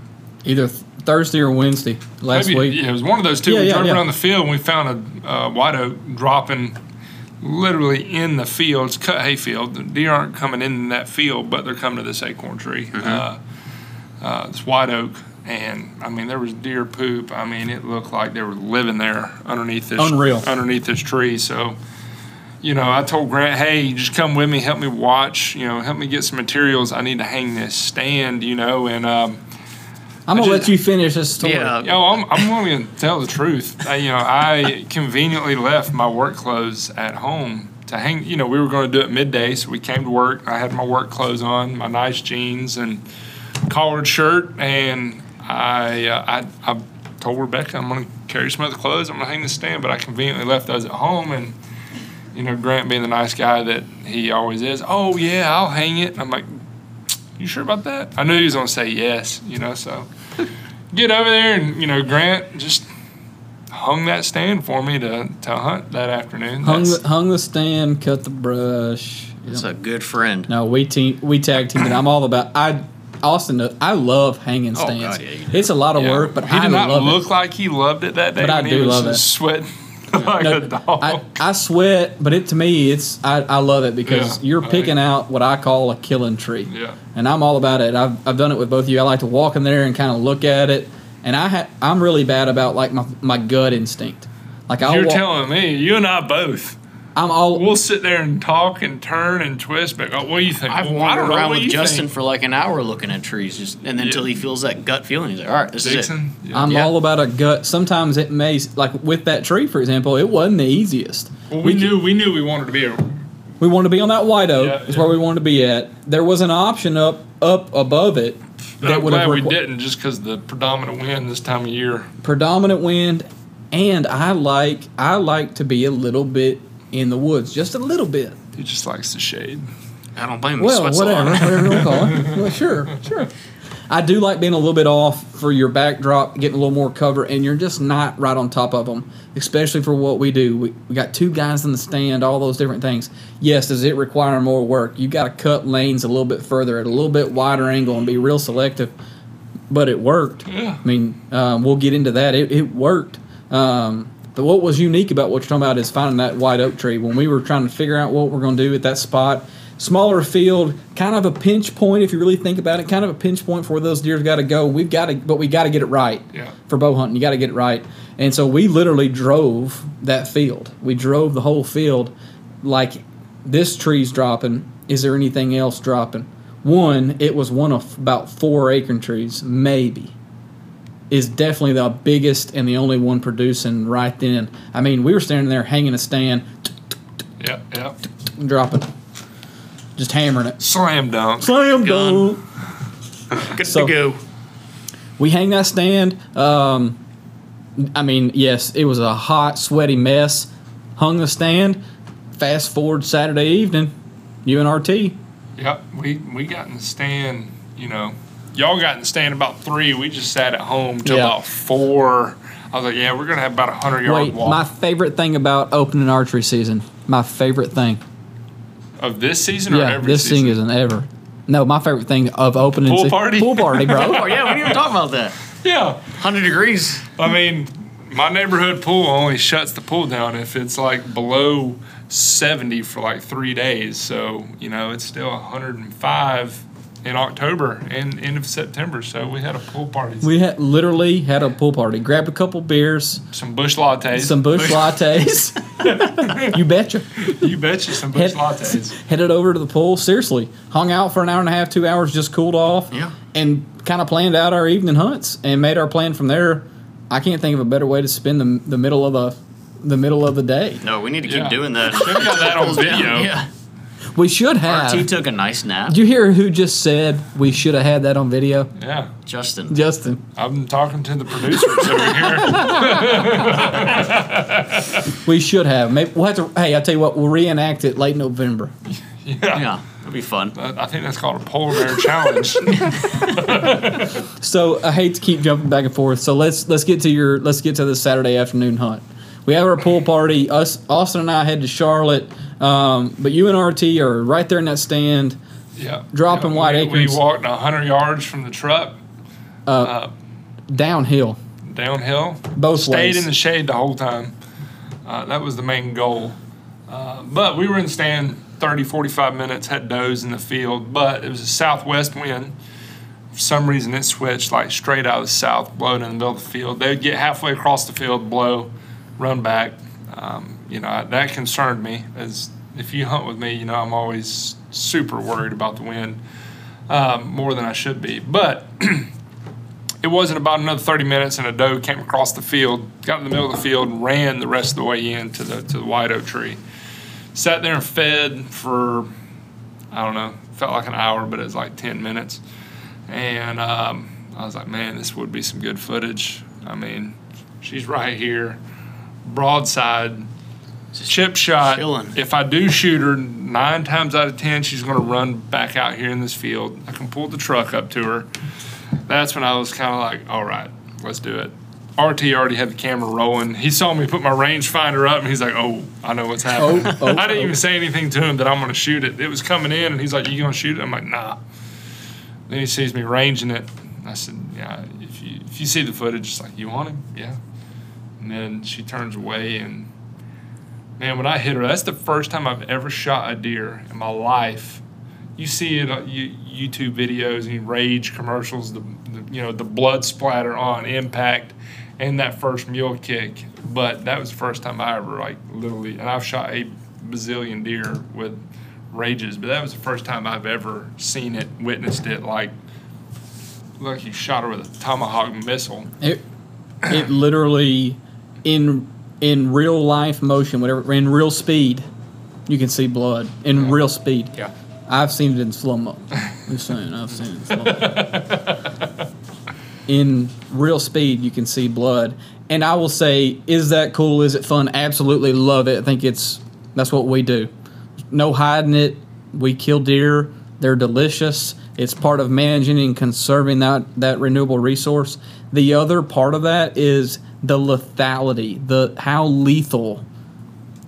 [SPEAKER 1] either th- Thursday or Wednesday last
[SPEAKER 2] Maybe,
[SPEAKER 1] week.
[SPEAKER 2] Yeah, it was one of those two.
[SPEAKER 1] Yeah,
[SPEAKER 2] we
[SPEAKER 1] yeah,
[SPEAKER 2] drove
[SPEAKER 1] yeah.
[SPEAKER 2] around the field and we found a uh, white oak dropping literally in the field. It's cut hay field. The deer aren't coming in that field, but they're coming to this acorn tree.
[SPEAKER 1] Mm-hmm.
[SPEAKER 2] Uh, uh, this white oak. And I mean, there was deer poop. I mean, it looked like they were living there underneath this
[SPEAKER 1] Unreal.
[SPEAKER 2] underneath this tree. So, you know, I told Grant, "Hey, just come with me, help me watch. You know, help me get some materials. I need to hang this stand. You know, and um,
[SPEAKER 1] I'm gonna
[SPEAKER 2] I
[SPEAKER 1] let you finish this story.
[SPEAKER 3] Yeah.
[SPEAKER 2] Yo, I'm, I'm going to tell the truth. I, you know, I conveniently left my work clothes at home to hang. You know, we were going to do it midday, so we came to work. I had my work clothes on, my nice jeans and collared shirt, and I, uh, I, I told Rebecca I'm going to carry some other clothes. I'm going to hang the stand, but I conveniently left those at home, and you know, Grant being the nice guy that he always is. Oh yeah, I'll hang it. I'm like, you sure about that? I knew he was going to say yes. You know, so (laughs) get over there and you know Grant just hung that stand for me to, to hunt that afternoon.
[SPEAKER 1] hung the, hung the stand, cut the brush. you
[SPEAKER 3] It's
[SPEAKER 1] know.
[SPEAKER 3] a good friend.
[SPEAKER 1] No, we team we tag team it. I'm all about I Austin. I love hanging
[SPEAKER 3] Oh,
[SPEAKER 1] stands.
[SPEAKER 3] God, yeah,
[SPEAKER 1] it's a lot of
[SPEAKER 2] yeah.
[SPEAKER 1] work, but
[SPEAKER 2] he
[SPEAKER 1] I
[SPEAKER 2] did not
[SPEAKER 1] love
[SPEAKER 2] look
[SPEAKER 1] it.
[SPEAKER 2] like he loved it that day.
[SPEAKER 1] But I do
[SPEAKER 2] he was
[SPEAKER 1] love
[SPEAKER 2] just
[SPEAKER 1] it.
[SPEAKER 2] sweating (laughs) like
[SPEAKER 1] No,
[SPEAKER 2] a dog.
[SPEAKER 1] I, I sweat, but it to me it's I, I love it because you're picking out what I call a killing tree.
[SPEAKER 2] yeah,
[SPEAKER 1] and I'm all about it. I've, I've done it with both of you. I like to walk in there and kind of look at it, and I ha- I'm really bad about like my, my gut instinct. Like I'll
[SPEAKER 2] you're
[SPEAKER 1] walk,
[SPEAKER 2] telling me you and I both.
[SPEAKER 1] I'm all
[SPEAKER 2] We'll sit there and talk and turn and twist, but oh, what do you think?
[SPEAKER 3] I've
[SPEAKER 2] Well,
[SPEAKER 3] wandered around with Justin
[SPEAKER 2] think?
[SPEAKER 3] for like an hour looking at trees, just and then until he feels that gut feeling, he's like, "All right, this is it."
[SPEAKER 2] Yeah.
[SPEAKER 1] I'm
[SPEAKER 3] Yeah.
[SPEAKER 1] all about a gut. Sometimes it may like with that tree, for example, it wasn't the easiest.
[SPEAKER 2] well, we knew we knew we wanted to be a
[SPEAKER 1] We wanted to be on that white oak.
[SPEAKER 2] Yeah,
[SPEAKER 1] is
[SPEAKER 2] yeah.
[SPEAKER 1] where we wanted to be at. There was an option up up above it
[SPEAKER 2] But I'm
[SPEAKER 1] would have
[SPEAKER 2] glad we didn't, just because the predominant wind this time of year.
[SPEAKER 1] predominant wind, and I like I like to be a little bit in the woods, just a little bit.
[SPEAKER 2] He just likes the shade.
[SPEAKER 3] I don't blame him.
[SPEAKER 1] Well, whatever, whatever you want to call it. (laughs) Well, sure, sure. I do like being a little bit off for your backdrop, getting a little more cover, and you're just not right on top of them, especially for what we do. We, we got two guys in the stand, all those different things. Yes, does it require more work? You got to cut lanes a little bit further at a little bit wider angle and be real selective. But it worked.
[SPEAKER 2] Yeah.
[SPEAKER 1] I mean, um, we'll get into that. It, it worked. Um, but what was unique about what you're talking about is finding that white oak tree. When we were trying to figure out what we're going to do at that spot, smaller field, kind of a pinch point if you really think about it, kind of a pinch point for where those deer's got to go. We've got to, but we got to get it right.
[SPEAKER 2] Yeah.
[SPEAKER 1] For bow hunting, you got to get it right. And so we literally drove that field. We drove the whole field, like this tree's dropping. Is there anything else dropping? One, it was one of about four acorn trees, maybe is definitely the biggest and the only one producing right then. I mean, we were standing there hanging a stand,
[SPEAKER 2] Yeah, yeah.
[SPEAKER 1] dropping, just hammering it.
[SPEAKER 2] Slam dunk.
[SPEAKER 1] Slam dunk. (laughs)
[SPEAKER 3] Good
[SPEAKER 1] So-
[SPEAKER 3] to go.
[SPEAKER 1] We hang that stand. Um, I mean, yes, it was a hot, sweaty mess. Hung the stand. Fast forward Saturday evening, UNRT.
[SPEAKER 2] Yep, we we got in the stand. You know, y'all got in the stand about three. We just sat at home till
[SPEAKER 1] Yeah.
[SPEAKER 2] about four. I was like, yeah, we're gonna have about a hundred yard
[SPEAKER 1] Wait,
[SPEAKER 2] walk
[SPEAKER 1] my favorite thing about opening archery season, my favorite thing.
[SPEAKER 2] of this season or
[SPEAKER 1] Yeah,
[SPEAKER 2] every
[SPEAKER 1] this
[SPEAKER 2] season.
[SPEAKER 1] thing isn't ever. No, my favorite thing of opening
[SPEAKER 2] Pool
[SPEAKER 1] se-
[SPEAKER 2] party?
[SPEAKER 1] Pool party, bro. (laughs)
[SPEAKER 3] Yeah, we didn't even talk about that.
[SPEAKER 2] Yeah,
[SPEAKER 3] Hundred degrees.
[SPEAKER 2] I mean, my neighborhood pool only shuts the pool down if it's like below 70 for like three days. So, you know, it's still 105 in October and end of September. So we had a pool party.
[SPEAKER 1] We had literally had a pool party. Grabbed a couple beers,
[SPEAKER 2] some Busch lattes.
[SPEAKER 1] some Busch (laughs) lattes. (laughs) you betcha.
[SPEAKER 2] you betcha some Busch
[SPEAKER 1] Head-
[SPEAKER 2] lattes. (laughs)
[SPEAKER 1] Headed over to the pool. Seriously, hung out for an hour and a half, two hours, just cooled off.
[SPEAKER 3] Yeah.
[SPEAKER 1] And kind of planned out our evening hunts and made our plan from there. I can't think of a better way to spend the, the middle of the the middle of the day.
[SPEAKER 3] No, we need to keep
[SPEAKER 2] Yeah.
[SPEAKER 3] doing that.
[SPEAKER 2] Should've got that on video.
[SPEAKER 3] Yeah.
[SPEAKER 1] We should have.
[SPEAKER 3] RT took a nice nap.
[SPEAKER 1] Did you hear who just said we should have had that on video?
[SPEAKER 2] Yeah.
[SPEAKER 3] Justin.
[SPEAKER 1] Justin.
[SPEAKER 2] I'm talking to the producers over here. (laughs)
[SPEAKER 1] We should have. Maybe we'll have to. Hey, I'll tell you what, we'll reenact it late November.
[SPEAKER 2] Yeah.
[SPEAKER 3] Yeah, it'll be fun.
[SPEAKER 2] I think that's called a polar bear challenge. (laughs)
[SPEAKER 1] So I hate to keep jumping back and forth. So let's let's get to your let's get to the Saturday afternoon hunt. We have our pool party. Us Austin and I head to Charlotte, um, but you and RT are right there in that stand.
[SPEAKER 2] Yeah.
[SPEAKER 1] Dropping
[SPEAKER 2] Yeah,
[SPEAKER 1] white
[SPEAKER 2] we, We
[SPEAKER 1] acorns.
[SPEAKER 2] walked 100 yards from the truck
[SPEAKER 1] Downhill,
[SPEAKER 2] downhill.
[SPEAKER 1] both
[SPEAKER 2] Stayed
[SPEAKER 1] ways.
[SPEAKER 2] in the shade the whole time. Uh, that was the main goal. Uh, but we were in the stand 30, 45 minutes, had does in the field, but it was a southwest wind. For some reason, it switched like straight out of the south, blowing in the middle of the field. They would get halfway across the field, blow, run back. Um, you know, that concerned me. As if you hunt with me, you know, I'm always super worried about the wind um, more than I should be. But (clears throat) it wasn't about another 30 minutes and a doe came across the field, got in the middle of the field, and ran the rest of the way in to the to the white oak tree. Sat there and fed for I don't know, felt like an hour, but it was like 10 minutes. And um, I was like, man, this would be some good footage. I mean, she's right here, broadside, chip shot.
[SPEAKER 3] chilling.
[SPEAKER 2] If I do shoot her, nine times out of 10, she's going to run back out here in this field. I can pull the truck up to her that's when I was kind of like, all right, let's do it. RT already had the camera rolling. He saw me put my rangefinder up, and he's like, "Oh, I know what's happening."
[SPEAKER 1] Oh, oh,
[SPEAKER 2] I didn't
[SPEAKER 1] oh.
[SPEAKER 2] even say anything to him that I'm going to shoot it. It was coming in, and he's like, "You going to shoot it?" I'm like, "Nah." Then he sees me ranging it. I said, "Yeah, if you if you see the footage, it's like you want him, yeah." And then she turns away, and man, when I hit her, that's the first time I've ever shot a deer in my life you see it on YouTube videos and rage commercials, the, the you know the blood splatter on impact and that first mule kick. But that was the first time I ever like literally, and I've shot a bazillion deer with rages, but that was the first time I've ever seen it, witnessed it. Like, like you shot her with a tomahawk missile.
[SPEAKER 1] It, it literally, in in real life motion, whatever, in real speed, you can see blood in real speed.
[SPEAKER 2] Yeah.
[SPEAKER 1] I've seen it in slow mo. Saying I've seen it in slow mo. (laughs) in real speed, you can see blood, and I will say, is that cool? Is it fun? Absolutely love it. I think it's that's what we do. No hiding it. We kill deer. They're delicious. It's part of managing and conserving that that renewable resource. The other part of that is the lethality, the how lethal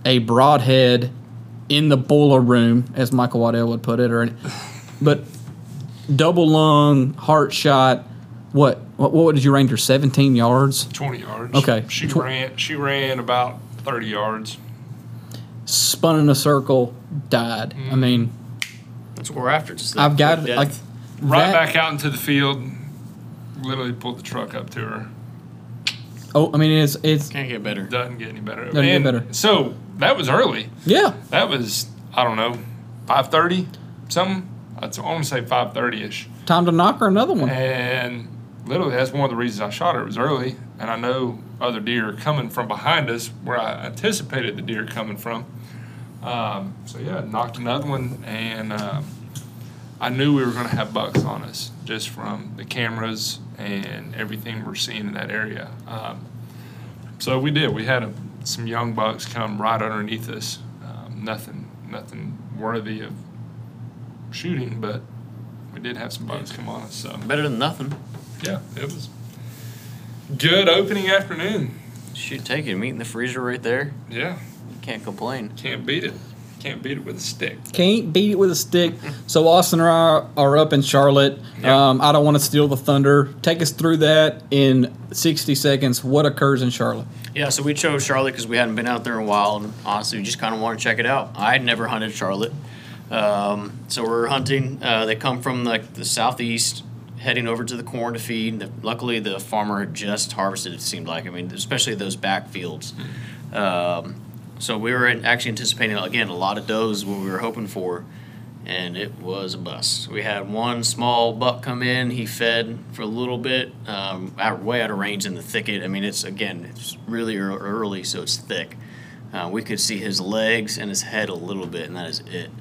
[SPEAKER 1] a broadhead in the boiler room, as Michael Waddell would put it, or but double lung, heart shot. What what, what did you range her? Seventeen yards,
[SPEAKER 2] 20 yards.
[SPEAKER 1] Okay.
[SPEAKER 2] She
[SPEAKER 1] Tw-
[SPEAKER 2] ran. She ran about 30 yards.
[SPEAKER 1] spun in a circle, died. I mm-hmm. mean,
[SPEAKER 3] That's what we're after. Just
[SPEAKER 1] I've got
[SPEAKER 3] death.
[SPEAKER 1] like
[SPEAKER 2] Right
[SPEAKER 1] that-
[SPEAKER 2] back out into the field. Literally pulled the truck up to her.
[SPEAKER 1] Oh, I mean, it's it's
[SPEAKER 3] Can't get better.
[SPEAKER 2] Doesn't get any better.
[SPEAKER 1] Doesn't get
[SPEAKER 2] And
[SPEAKER 1] better.
[SPEAKER 2] So that was early.
[SPEAKER 1] yeah.
[SPEAKER 2] That was I don't know, 5:30 something. I'd- want to say 5:30 ish.
[SPEAKER 1] Time to knock her another one.
[SPEAKER 2] And literally, that's one of the reasons I shot her. It was early, and I know other deer are coming from behind us where I anticipated the deer coming from. Um, so yeah, knocked another one, and um, I knew we were going to have bucks on us just from the cameras and everything we're seeing in that area. Um, so we did. We had a, some young bucks come right underneath us. Um, nothing, nothing worthy of shooting, but we did have some bucks come on us. So
[SPEAKER 3] Better than nothing.
[SPEAKER 2] yeah, it was good opening afternoon.
[SPEAKER 3] Shoot, take it. Meat in the freezer right there.
[SPEAKER 2] Yeah,
[SPEAKER 3] Can't complain.
[SPEAKER 2] can't beat it. Can't beat it with a stick.
[SPEAKER 1] Can't beat it with a stick. (laughs) So Austin and I are up in Charlotte.
[SPEAKER 2] Yeah.
[SPEAKER 1] Um, I don't want to steal the thunder. Take us through that in 60 seconds. What occurs in Charlotte?
[SPEAKER 3] Yeah, so we chose Charlotte because we hadn't been out there in a while, and honestly, we just kind of want to check it out. I had never hunted Charlotte, um, so we're hunting. Uh, they come from like the southeast, heading over to the corn to feed. The, luckily, the farmer had just harvested. It seemed like. I mean, especially those back fields. Um, so we were actually anticipating again a lot of does what we were hoping for, and it was a bust. We had one small buck come in. He fed for a little bit, um, out, way out of range in the thicket. I mean, it's again, it's really early, so it's thick. Uh, we could see his legs and his head a little bit, and that is it.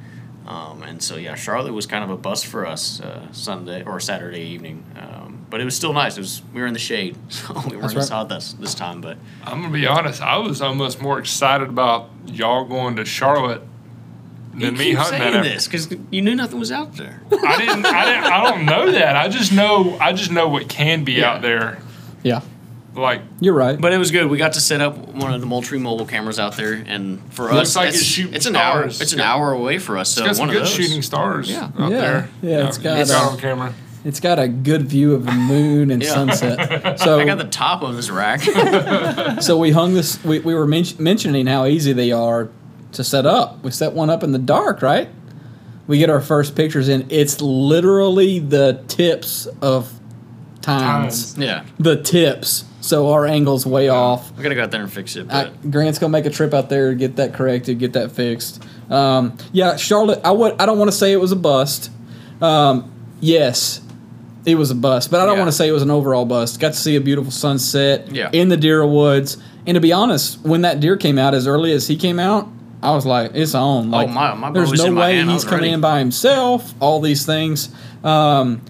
[SPEAKER 3] Um, and so, yeah, Charlotte was kind of a bust for us uh, Sunday or Saturday evening, um, but it was still nice. It was we were in the shade, so (laughs) we weren't
[SPEAKER 1] right.
[SPEAKER 3] as hot this this time. But
[SPEAKER 2] I'm gonna be honest. I was almost more excited about y'all going to Charlotte
[SPEAKER 3] you
[SPEAKER 2] than me
[SPEAKER 3] keep
[SPEAKER 2] hunting
[SPEAKER 3] saying
[SPEAKER 2] that.
[SPEAKER 3] this because you knew nothing was out there.
[SPEAKER 2] I didn't. I didn't. I don't know that. I just know. I just know what can be
[SPEAKER 3] Yeah.
[SPEAKER 2] out there.
[SPEAKER 1] Yeah,
[SPEAKER 2] Like
[SPEAKER 1] you're right.
[SPEAKER 3] But it was good. We got to set up one of the Moultrie mobile cameras out there, and for
[SPEAKER 2] Looks
[SPEAKER 3] us,
[SPEAKER 2] like
[SPEAKER 3] it's,
[SPEAKER 2] it's shooting
[SPEAKER 3] it's an hour. It's an
[SPEAKER 2] Got-
[SPEAKER 3] hour away for us. So
[SPEAKER 2] it's got some
[SPEAKER 3] one of
[SPEAKER 2] good
[SPEAKER 3] those.
[SPEAKER 2] shooting stars
[SPEAKER 3] Yeah.
[SPEAKER 2] out
[SPEAKER 1] Yeah.
[SPEAKER 2] there.
[SPEAKER 1] Yeah, it's got,
[SPEAKER 2] it's got
[SPEAKER 1] uh,
[SPEAKER 2] on camera.
[SPEAKER 1] It's got a good view of the moon and
[SPEAKER 3] Yeah.
[SPEAKER 1] sunset. (laughs) So
[SPEAKER 3] I got the top of this rack. (laughs)
[SPEAKER 1] so we hung this. We, we were men- mentioning how easy they are to set up. We set one up in the dark, right? We get our first pictures in. It's literally the tips of tines.
[SPEAKER 2] Tines.
[SPEAKER 3] yeah,
[SPEAKER 1] The tips. So our angle's way off.
[SPEAKER 3] We're gonna go out there and fix it.
[SPEAKER 1] I, Grant's gonna make a trip out there, get that corrected, get that fixed. Um, yeah, Charlotte. I would. I don't want to say it was a bust. Um, yes, it was a bust, but I don't
[SPEAKER 3] Yeah.
[SPEAKER 1] want to say it was an overall bust. Got to see a beautiful sunset
[SPEAKER 3] Yeah.
[SPEAKER 1] in the deer woods, and to be honest, when that deer came out as early as he came out, I was like, it's on. Like,
[SPEAKER 3] Oh, my- my
[SPEAKER 1] there's no way. He's coming
[SPEAKER 3] ready.
[SPEAKER 1] in by himself. All these things. Um,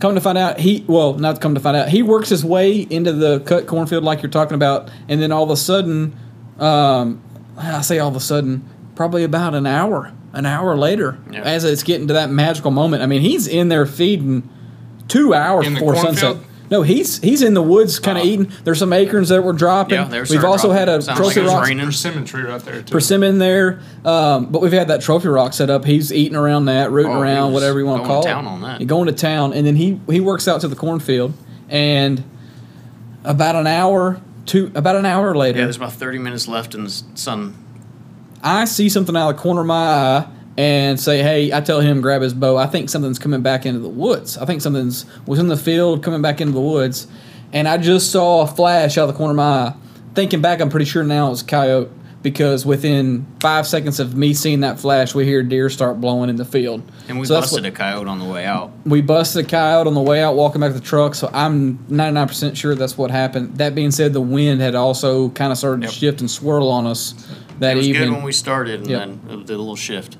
[SPEAKER 1] Come to find out, he well, not come to find out, he works his way into the cut cornfield like you're talking about, and then all of a sudden, um, I say all of a sudden, probably about an hour, an hour later,
[SPEAKER 3] Yeah.
[SPEAKER 1] as it's getting to that magical moment. I mean, he's in there feeding two hours
[SPEAKER 2] In
[SPEAKER 1] before sunset. No, he's he's in the woods, kind of
[SPEAKER 3] Oh.
[SPEAKER 1] eating. There's some acorns that were dropping.
[SPEAKER 3] Yeah, they were
[SPEAKER 1] we've
[SPEAKER 3] starting
[SPEAKER 1] also had a
[SPEAKER 3] Sounds
[SPEAKER 1] trophy
[SPEAKER 3] like it was
[SPEAKER 1] rock
[SPEAKER 3] raining.
[SPEAKER 2] Persimmon tree right there too.
[SPEAKER 1] persimmon there, um, but we've had that trophy rock set up. He's eating around that, rooting
[SPEAKER 3] Oh, he
[SPEAKER 1] around,
[SPEAKER 3] was
[SPEAKER 1] whatever you want to
[SPEAKER 3] going
[SPEAKER 1] call
[SPEAKER 3] to town
[SPEAKER 1] it.
[SPEAKER 3] on that.
[SPEAKER 1] He going to town, and then he he works out to the cornfield, and about an hour, two about an hour later,
[SPEAKER 3] yeah, there's about 30 minutes left in the s- sun.
[SPEAKER 1] I see something out of the corner of my eye and say, "Hey!" I tell him grab his bow. I think something's coming back into the woods. I think something's was in the field coming back into the woods, and I just saw a flash out of the corner of my eye. Thinking back, I'm pretty sure now it's a coyote, because within five seconds of me seeing that flash, we hear deer start blowing in the field.
[SPEAKER 3] And we
[SPEAKER 1] So
[SPEAKER 3] busted
[SPEAKER 1] what-
[SPEAKER 3] a coyote on the way out.
[SPEAKER 1] we busted a coyote on the way out walking back to the truck so i'm 99% sure that's what happened that being said the wind had also kind of started
[SPEAKER 3] Yep.
[SPEAKER 1] to shift and swirl on us that
[SPEAKER 3] It was
[SPEAKER 1] evening
[SPEAKER 3] good when we started, and
[SPEAKER 1] Yep.
[SPEAKER 3] then it did a little shift.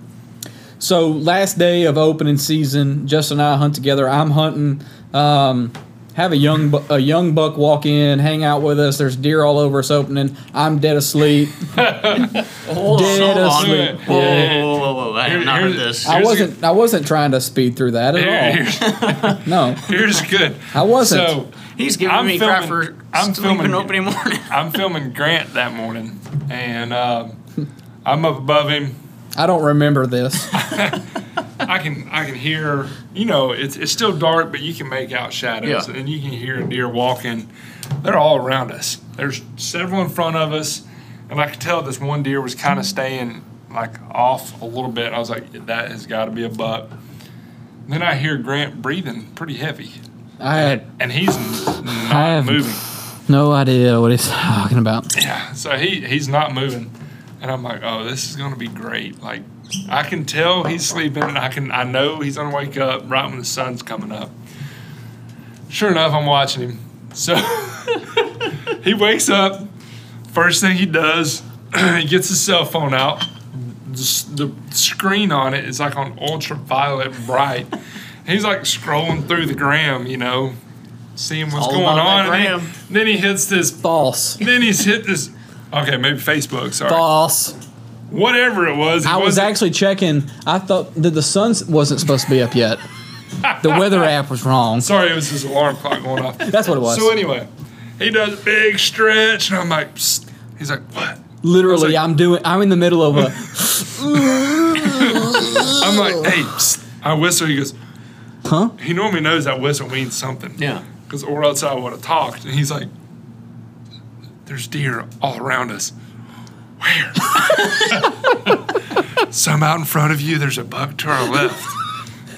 [SPEAKER 1] So last day of opening season justin and i hunt together i'm hunting um, have a young bu- a young buck walk in hang out with us there's deer all over us opening i'm dead asleep (laughs) Dead
[SPEAKER 3] on, hold on.
[SPEAKER 1] asleep.
[SPEAKER 3] Whoa,
[SPEAKER 1] Yeah.
[SPEAKER 3] whoa, whoa, whoa, whoa! I have not heard this.
[SPEAKER 1] i wasn't i wasn't trying to speed through that at all no
[SPEAKER 2] here's good.
[SPEAKER 1] I wasn't.
[SPEAKER 2] So
[SPEAKER 3] He's giving
[SPEAKER 2] I'm
[SPEAKER 3] me crap
[SPEAKER 2] filming-
[SPEAKER 3] for
[SPEAKER 2] I'm
[SPEAKER 3] sleeping
[SPEAKER 2] filming-
[SPEAKER 3] opening morning.
[SPEAKER 2] I'm filming Grant that morning, and um, I'm up above him.
[SPEAKER 1] I don't remember this (laughs)
[SPEAKER 2] I can I can hear. You know, it's it's still dark, but you can make out shadows,
[SPEAKER 3] Yeah.
[SPEAKER 2] and you can hear a deer walking. They're all around us. There's several in front of us, and I could tell this one deer was kind of staying like off a little bit. I was like, that has got to be a buck. Then I hear Grant breathing pretty heavy,
[SPEAKER 1] i had
[SPEAKER 2] and he's n- not
[SPEAKER 1] have-
[SPEAKER 2] moving.
[SPEAKER 1] no idea what he's talking about
[SPEAKER 2] Yeah, so he he's not moving, and I'm like, oh, this is gonna be great. Like, I can tell he's sleeping, and I can I know he's gonna wake up right when the sun's coming up. Sure enough, I'm watching him. So (laughs) he wakes up. First thing he does, (clears throat) he gets his cell phone out. The, the screen on it is like on ultraviolet bright. He's like scrolling through the gram, you know, seeing what's
[SPEAKER 3] All
[SPEAKER 2] going on. and then- then he hits this
[SPEAKER 1] false
[SPEAKER 2] then he's hit this. Okay, maybe Facebook. Sorry,
[SPEAKER 1] false
[SPEAKER 2] whatever it was. It
[SPEAKER 1] I was
[SPEAKER 2] wasn't-
[SPEAKER 1] actually checking. I thought that the sun wasn't supposed to be up yet. The weather app was wrong.
[SPEAKER 2] Sorry, it was his alarm clock going off. (laughs)
[SPEAKER 1] That's what it was.
[SPEAKER 2] So anyway, he does a big stretch, and I'm like, Psst. he's like, what?
[SPEAKER 1] Literally,
[SPEAKER 2] I was like-
[SPEAKER 1] I'm doing. I'm in the middle of a. (laughs) (laughs)
[SPEAKER 2] I'm like, hey, Psst. I whistle. He goes,
[SPEAKER 1] Huh?
[SPEAKER 2] he normally knows that whistle means something.
[SPEAKER 3] Yeah.
[SPEAKER 2] Because or else I would have talked. And he's like, there's deer all around us. Where? (laughs) Some out in front of you. There's a buck to our left.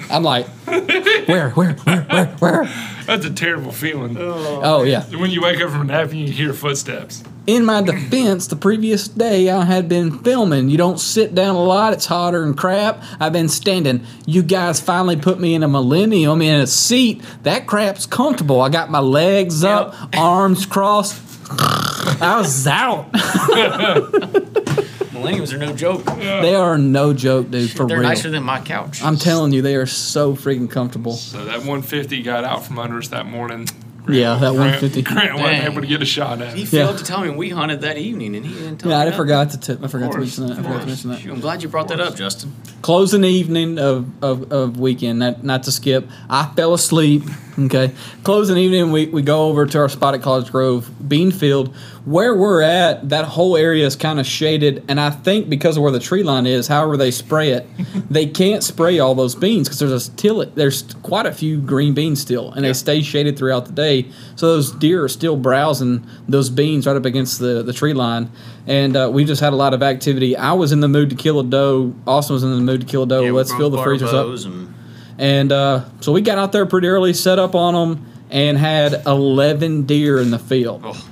[SPEAKER 1] I'm like, where, where, where, where, where?
[SPEAKER 2] That's a terrible feeling.
[SPEAKER 1] Oh. oh yeah.
[SPEAKER 2] When you wake up from a nap and you hear footsteps.
[SPEAKER 1] In my defense, the previous day I had been filming. You don't sit down a lot. It's hotter and crap. I've been standing. You guys finally put me in a millennium in a seat. That crap's comfortable. I got my legs up, arms crossed. I was out. (laughs)
[SPEAKER 3] Millenniums are no joke.
[SPEAKER 1] They are no joke, dude. For
[SPEAKER 3] They're
[SPEAKER 1] real.
[SPEAKER 3] nicer than my couch.
[SPEAKER 1] I'm telling you, they are so freaking comfortable.
[SPEAKER 2] So that 150 got out from under us that morning.
[SPEAKER 1] Yeah, that 150.
[SPEAKER 2] Grant wasn't
[SPEAKER 3] Dang.
[SPEAKER 2] able to get a shot at
[SPEAKER 3] he
[SPEAKER 2] it.
[SPEAKER 3] failed
[SPEAKER 1] Yeah.
[SPEAKER 3] to tell me we hunted that evening, and he didn't tell
[SPEAKER 1] Yeah,
[SPEAKER 3] me.
[SPEAKER 1] I
[SPEAKER 3] nothing.
[SPEAKER 1] forgot to tip. I forgot to
[SPEAKER 2] course,
[SPEAKER 1] mention that. I
[SPEAKER 2] of
[SPEAKER 1] forgot to mention that.
[SPEAKER 3] Shoot, I'm glad you brought that up, Justin.
[SPEAKER 1] Closing evening of, of, of weekend, not, not to skip. I fell asleep. Okay. Closing evening, we, we go over to our spot at College Grove, Beanfield. Where we're at, that whole area is kind of shaded. And I think because of where the tree line is, however they spray it, (laughs) they can't spray all those beans because there's a till, there's quite a few green beans still, and they stay shaded throughout the day. So those deer are still browsing those beans right up against the, the tree line. And uh, we just had a lot of activity. I was in the mood to kill a doe. Austin was in the mood to kill a doe.
[SPEAKER 3] Yeah,
[SPEAKER 1] Let's fill the freezers up.
[SPEAKER 3] And
[SPEAKER 1] And uh, so we got out there pretty early, set up on them, and had 11 deer in the field.
[SPEAKER 3] Oh.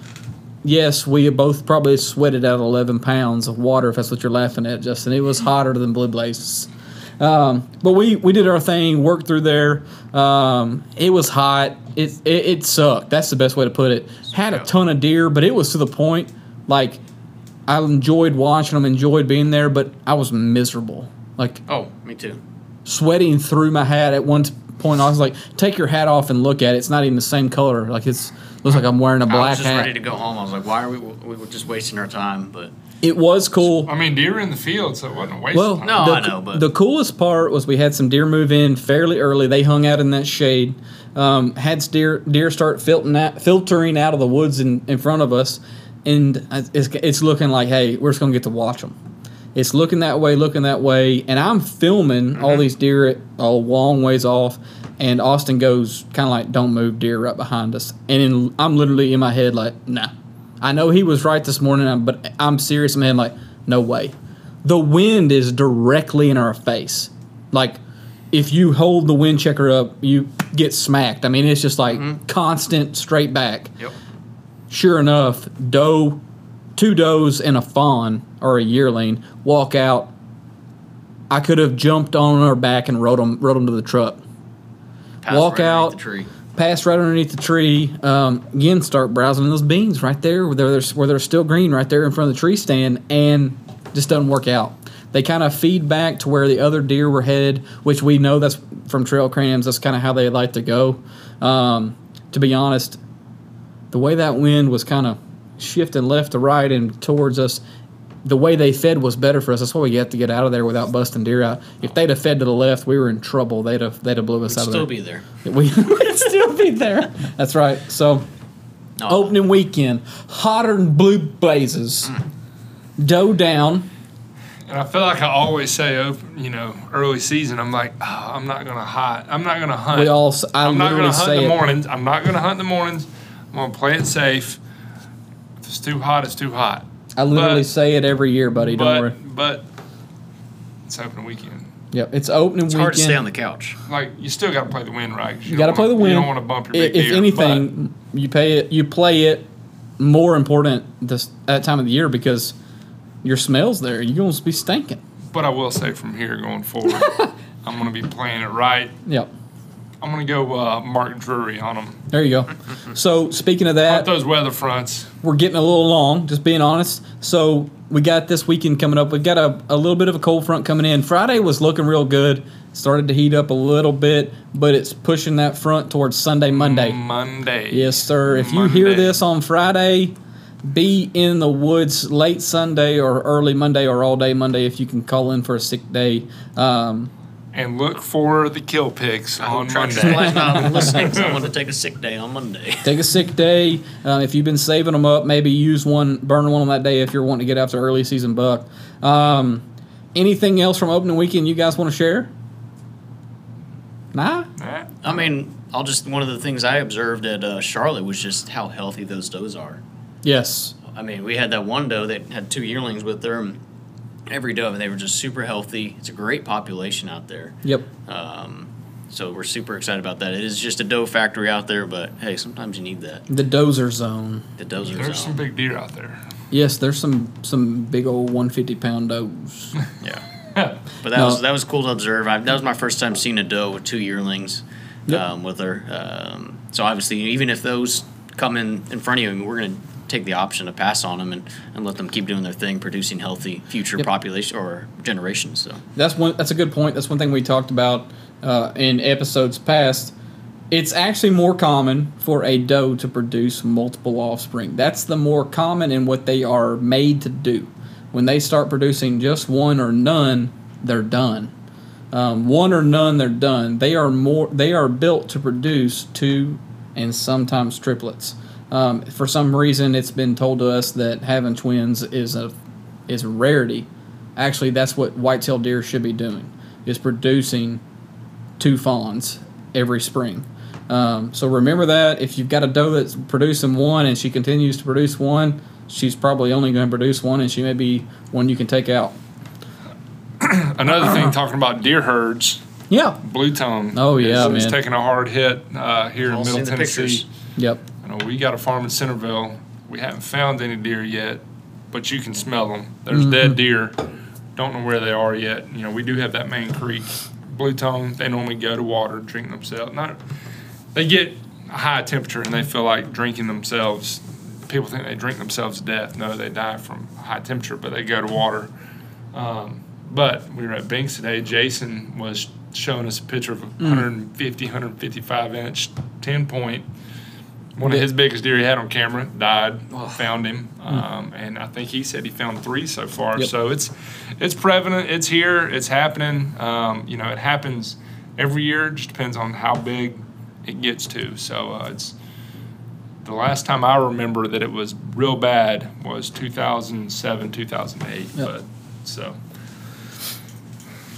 [SPEAKER 1] Yes, we both probably sweated out 11 pounds of water, if that's what you're laughing at, Justin. It was hotter than blue blazes. Um, but we, we did our thing, worked through there. Um, it was hot. It, it, it sucked. That's the best way to put it. Had a ton of deer, but it was to the point, like, I enjoyed watching them, enjoyed being there, but I was miserable. Like,
[SPEAKER 3] oh, me too.
[SPEAKER 1] Sweating through my hat at one point. I was like, "Take your hat off and look at it. It's not even the same color. Like it's looks like I'm wearing a black
[SPEAKER 3] was just
[SPEAKER 1] hat."
[SPEAKER 3] ready to go home. I was like, why are we? We were just wasting our time. But
[SPEAKER 1] it was cool.
[SPEAKER 2] I mean, deer in the field, so it wasn't a waste
[SPEAKER 1] Well,
[SPEAKER 2] of time.
[SPEAKER 3] No,
[SPEAKER 1] the,
[SPEAKER 3] I know, but-
[SPEAKER 1] the coolest part was we had some deer move in fairly early. They hung out in that shade. Um, had deer deer start filtering out, filtering out of the woods in, in front of us, and it's, it's looking like, hey, we're just gonna get to watch them. It's looking that way, looking that way, and I'm filming
[SPEAKER 3] Mm-hmm.
[SPEAKER 1] all these deer at a long ways off. And Austin goes kind of like, "Don't move, deer right behind us." And in, I'm literally in my head like, "Nah." I know he was right this morning, but I'm serious my like, "No way." The wind is directly in our face. Like, if you hold the wind checker up, you get smacked. I mean, it's just like constant straight back
[SPEAKER 3] yep.
[SPEAKER 1] sure enough, doe, two does and a fawn or a yearling walk out, I could have jumped on her back and rode them rode them to the truck.
[SPEAKER 3] Pass
[SPEAKER 1] Walk
[SPEAKER 3] right
[SPEAKER 1] out.
[SPEAKER 3] The tree.
[SPEAKER 1] Pass right underneath the tree. Um, again, start browsing those beans right there where they're where they're still green right there in front of the tree stand, and just doesn't work out. They kind of feed back to where the other deer were headed, which we know that's from trail craniums. That's kind of how they like to go. Um, to be honest, the way that wind was kind of shifting left to right and towards us, the way they fed was better for us. That's why we had to get out of there without busting deer out. If they'd have fed to the left, we were in trouble. They'd have they'd have blew us out of
[SPEAKER 3] Still
[SPEAKER 1] there.
[SPEAKER 3] be there. (laughs)
[SPEAKER 1] We would still be there. That's right. So
[SPEAKER 3] No,
[SPEAKER 1] opening weekend, hotter than blue blazes. Mm. Doe down.
[SPEAKER 2] And I feel like I always say, op- you know, early season, I'm like, oh, I'm not gonna hunt. I'm not gonna hunt.
[SPEAKER 1] We all. I
[SPEAKER 2] am not gonna hunt
[SPEAKER 1] say
[SPEAKER 2] in the
[SPEAKER 1] it.
[SPEAKER 2] mornings. I'm not gonna hunt in the mornings. I'm gonna play it safe. If it's too hot, it's too hot.
[SPEAKER 1] I literally
[SPEAKER 2] but-
[SPEAKER 1] say it every year, buddy. Don't worry.
[SPEAKER 2] But but it's opening weekend.
[SPEAKER 1] Yep, it's opening
[SPEAKER 3] it's
[SPEAKER 1] weekend.
[SPEAKER 3] hard to stay on the couch.
[SPEAKER 2] Like you still got to play the wind right?
[SPEAKER 1] you got to play the
[SPEAKER 2] wanna-
[SPEAKER 1] wind.
[SPEAKER 2] You don't want to bump your
[SPEAKER 1] I-
[SPEAKER 2] big
[SPEAKER 1] If
[SPEAKER 2] deer,
[SPEAKER 1] anything, you pay it. You play it more important this at time of the year because your smells there. You're going to be stinking.
[SPEAKER 2] But, but I will say from here going forward, (laughs) I'm going to be playing it right.
[SPEAKER 1] Yep.
[SPEAKER 2] I'm going to go uh, Mark Drury on them.
[SPEAKER 1] There you go. So speaking of that,
[SPEAKER 2] those weather fronts.
[SPEAKER 1] we're getting a little long, just being honest. So we got this weekend coming up. We've got a, a little bit of a cold front coming in. Friday was looking real good. Started to heat up a little bit, but it's pushing that front towards Sunday, Monday.
[SPEAKER 2] Monday.
[SPEAKER 1] Yes, sir. If you hear this on Friday, be in the woods late Sunday or early Monday or all day Monday if you can call in for a sick day. Um,
[SPEAKER 2] And look for the kill picks
[SPEAKER 3] I
[SPEAKER 2] on
[SPEAKER 3] hope Tractor
[SPEAKER 2] Monday.
[SPEAKER 3] Supply's not listening. Someone to (laughs) take a sick day on Monday.
[SPEAKER 1] take a sick day. Uh, if you've been saving them up, maybe use one, burn one on that day if you're wanting to get after early season buck. Um, anything else from opening weekend you guys want to share? Nah.
[SPEAKER 2] Nah.
[SPEAKER 3] I mean, I'll just one of the things I observed at uh, Charlotte was just how healthy those does are.
[SPEAKER 1] Yes.
[SPEAKER 3] I mean, we had that one doe that had two yearlings with her. And every doe, and they were just super healthy. It's a great population out there.
[SPEAKER 1] Yep.
[SPEAKER 3] Um, so we're super excited about that. It is just a doe factory out there, but hey, sometimes you need that.
[SPEAKER 1] The dozer zone.
[SPEAKER 3] The does zone.
[SPEAKER 2] There's some big deer out there.
[SPEAKER 1] Yes, there's some some big old 150 pound does. (laughs)
[SPEAKER 3] Yeah. (laughs) But that
[SPEAKER 1] No.
[SPEAKER 3] was that was cool to observe. I, that was my first time seeing a doe with two yearlings
[SPEAKER 1] Yep.
[SPEAKER 3] um, with her. Um, so obviously, even if those come in in front of you, I mean, we're going to take the option to pass on them and, and let them keep doing their thing, producing healthy future
[SPEAKER 1] Yep.
[SPEAKER 3] population or generations. So
[SPEAKER 1] That's one. That's a good point. That's one thing we talked about uh, in episodes past. It's actually more common for a doe to produce multiple offspring. That's the more common in what they are made to do. When they start producing just one or none, they're done. Um, one or none, they're done. They are more. They are built to produce two and sometimes triplets. Um, for some reason, it's been told to us that having twins is a is a rarity. Actually, that's what white-tailed deer should be doing: is producing two fawns every spring. Um, so remember that if you've got a doe that's producing one and she continues to produce one, she's probably only going to produce one, and she may be one you can take out. (clears throat)
[SPEAKER 2] Another thing, talking about deer herds,
[SPEAKER 1] Yeah.
[SPEAKER 2] blue tongue.
[SPEAKER 1] Oh, yeah,
[SPEAKER 2] is, is
[SPEAKER 1] man.
[SPEAKER 2] taking a hard hit uh, here
[SPEAKER 3] All
[SPEAKER 2] in Middle Tennessee.
[SPEAKER 1] Yep.
[SPEAKER 2] Know, we got a farm in Centerville. We haven't found any deer yet, but you can smell them. There's
[SPEAKER 1] Mm-hmm.
[SPEAKER 2] dead deer. Don't know where they are yet. You know, we do have that main creek. Blue tongue, they normally go to water, drink themselves. Not, they get a high temperature and they feel like drinking themselves. People think they drink themselves to death. No, they die from high temperature, but they go to water. Um, but we were at Binks today. Jason was showing us a picture of a 150, 155 inch 10 point. One of his biggest deer he had on camera died. Found him, um, and I think he said he found three so far.
[SPEAKER 1] Yep.
[SPEAKER 2] So it's it's prevalent. It's here. It's happening. Um, you know, it happens every year. It just depends on how big it gets to. So uh, it's the last time I remember that it was real bad was 2007, 2008.
[SPEAKER 1] Yep.
[SPEAKER 2] But so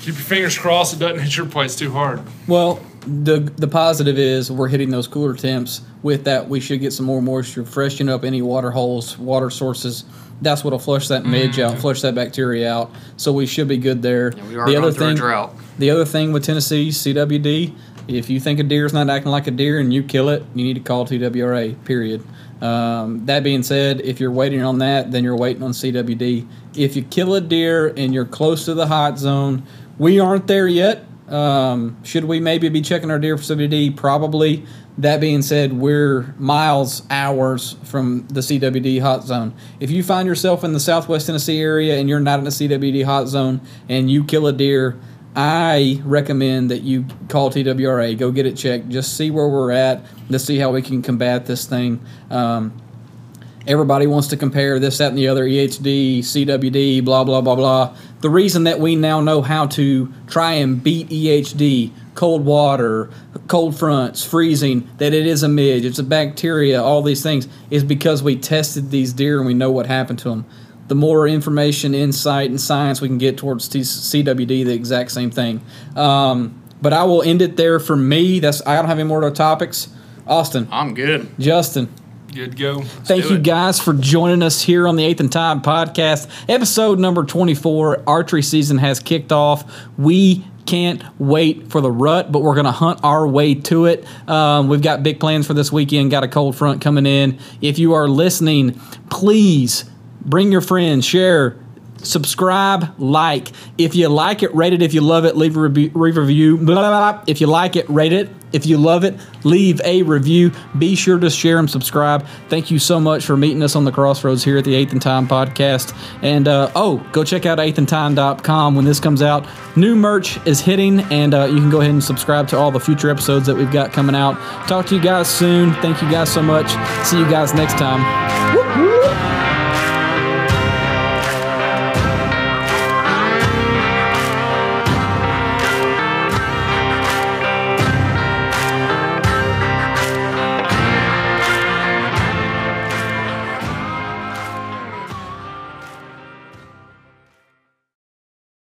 [SPEAKER 2] keep your fingers crossed it doesn't hit your place too hard.
[SPEAKER 1] Well, the the positive is we're hitting those cooler temps. With that, we should get some more moisture, freshen up any water holes, water sources. That's what'll flush that midge out, flush that bacteria out. So we should be good there.
[SPEAKER 3] yeah, we are
[SPEAKER 1] the
[SPEAKER 3] going
[SPEAKER 1] other
[SPEAKER 3] through a
[SPEAKER 1] thing,
[SPEAKER 3] drought.
[SPEAKER 1] the other thing with Tennessee CWD, if you think a deer's not acting like a deer and you kill it, you need to call TWRA. Period. Um, that being said, if you're waiting on that, then you're waiting on CWD. If you kill a deer and you're close to the hot zone, we aren't there yet. Um, should we maybe be checking our deer for CWD? Probably. That being said, we're miles, hours from the CWD hot zone. If you find yourself in the Southwest Tennessee area and you're not in the CWD hot zone and you kill a deer, I recommend that you call TWRA, go get it checked, just see where we're at, let's see how we can combat this thing. Um, everybody wants to compare this, that, and the other EHD, CWD, blah, blah, blah, blah. The reason that we now know how to try and beat EHD, cold water, cold fronts, freezing, that it is a midge, it's a bacteria, all these things, is because we tested these deer and we know what happened to them the more information, insight, and science we can get towards CWD, the exact same thing. Um, but I will end it there for me. That's I don't have any more topics. Austin,
[SPEAKER 3] I'm good.
[SPEAKER 1] Justin.
[SPEAKER 2] Good go.
[SPEAKER 1] Thank you
[SPEAKER 3] it.
[SPEAKER 1] guys for joining us here on the Eighth and Time podcast, episode number 24. Archery season has kicked off. We can't wait for the rut, but we're going to hunt our way to it. Um, we've got big plans for this weekend, got a cold front coming in. If you are listening, please bring your friends, share, subscribe, like. If you like it, rate it. If you love it, leave a review. Blah, blah, blah. If you like it, rate it. If you love it, leave a review. Be sure to share and subscribe. Thank you so much for meeting us on the crossroads here at the Eighth and Time podcast. And uh, oh, go check out eighthandtime.com when this comes out. New merch is hitting, and uh, you can go ahead and subscribe to all the future episodes that we've got coming out. Talk to you guys soon. Thank you guys so much. See you guys next time. Woo!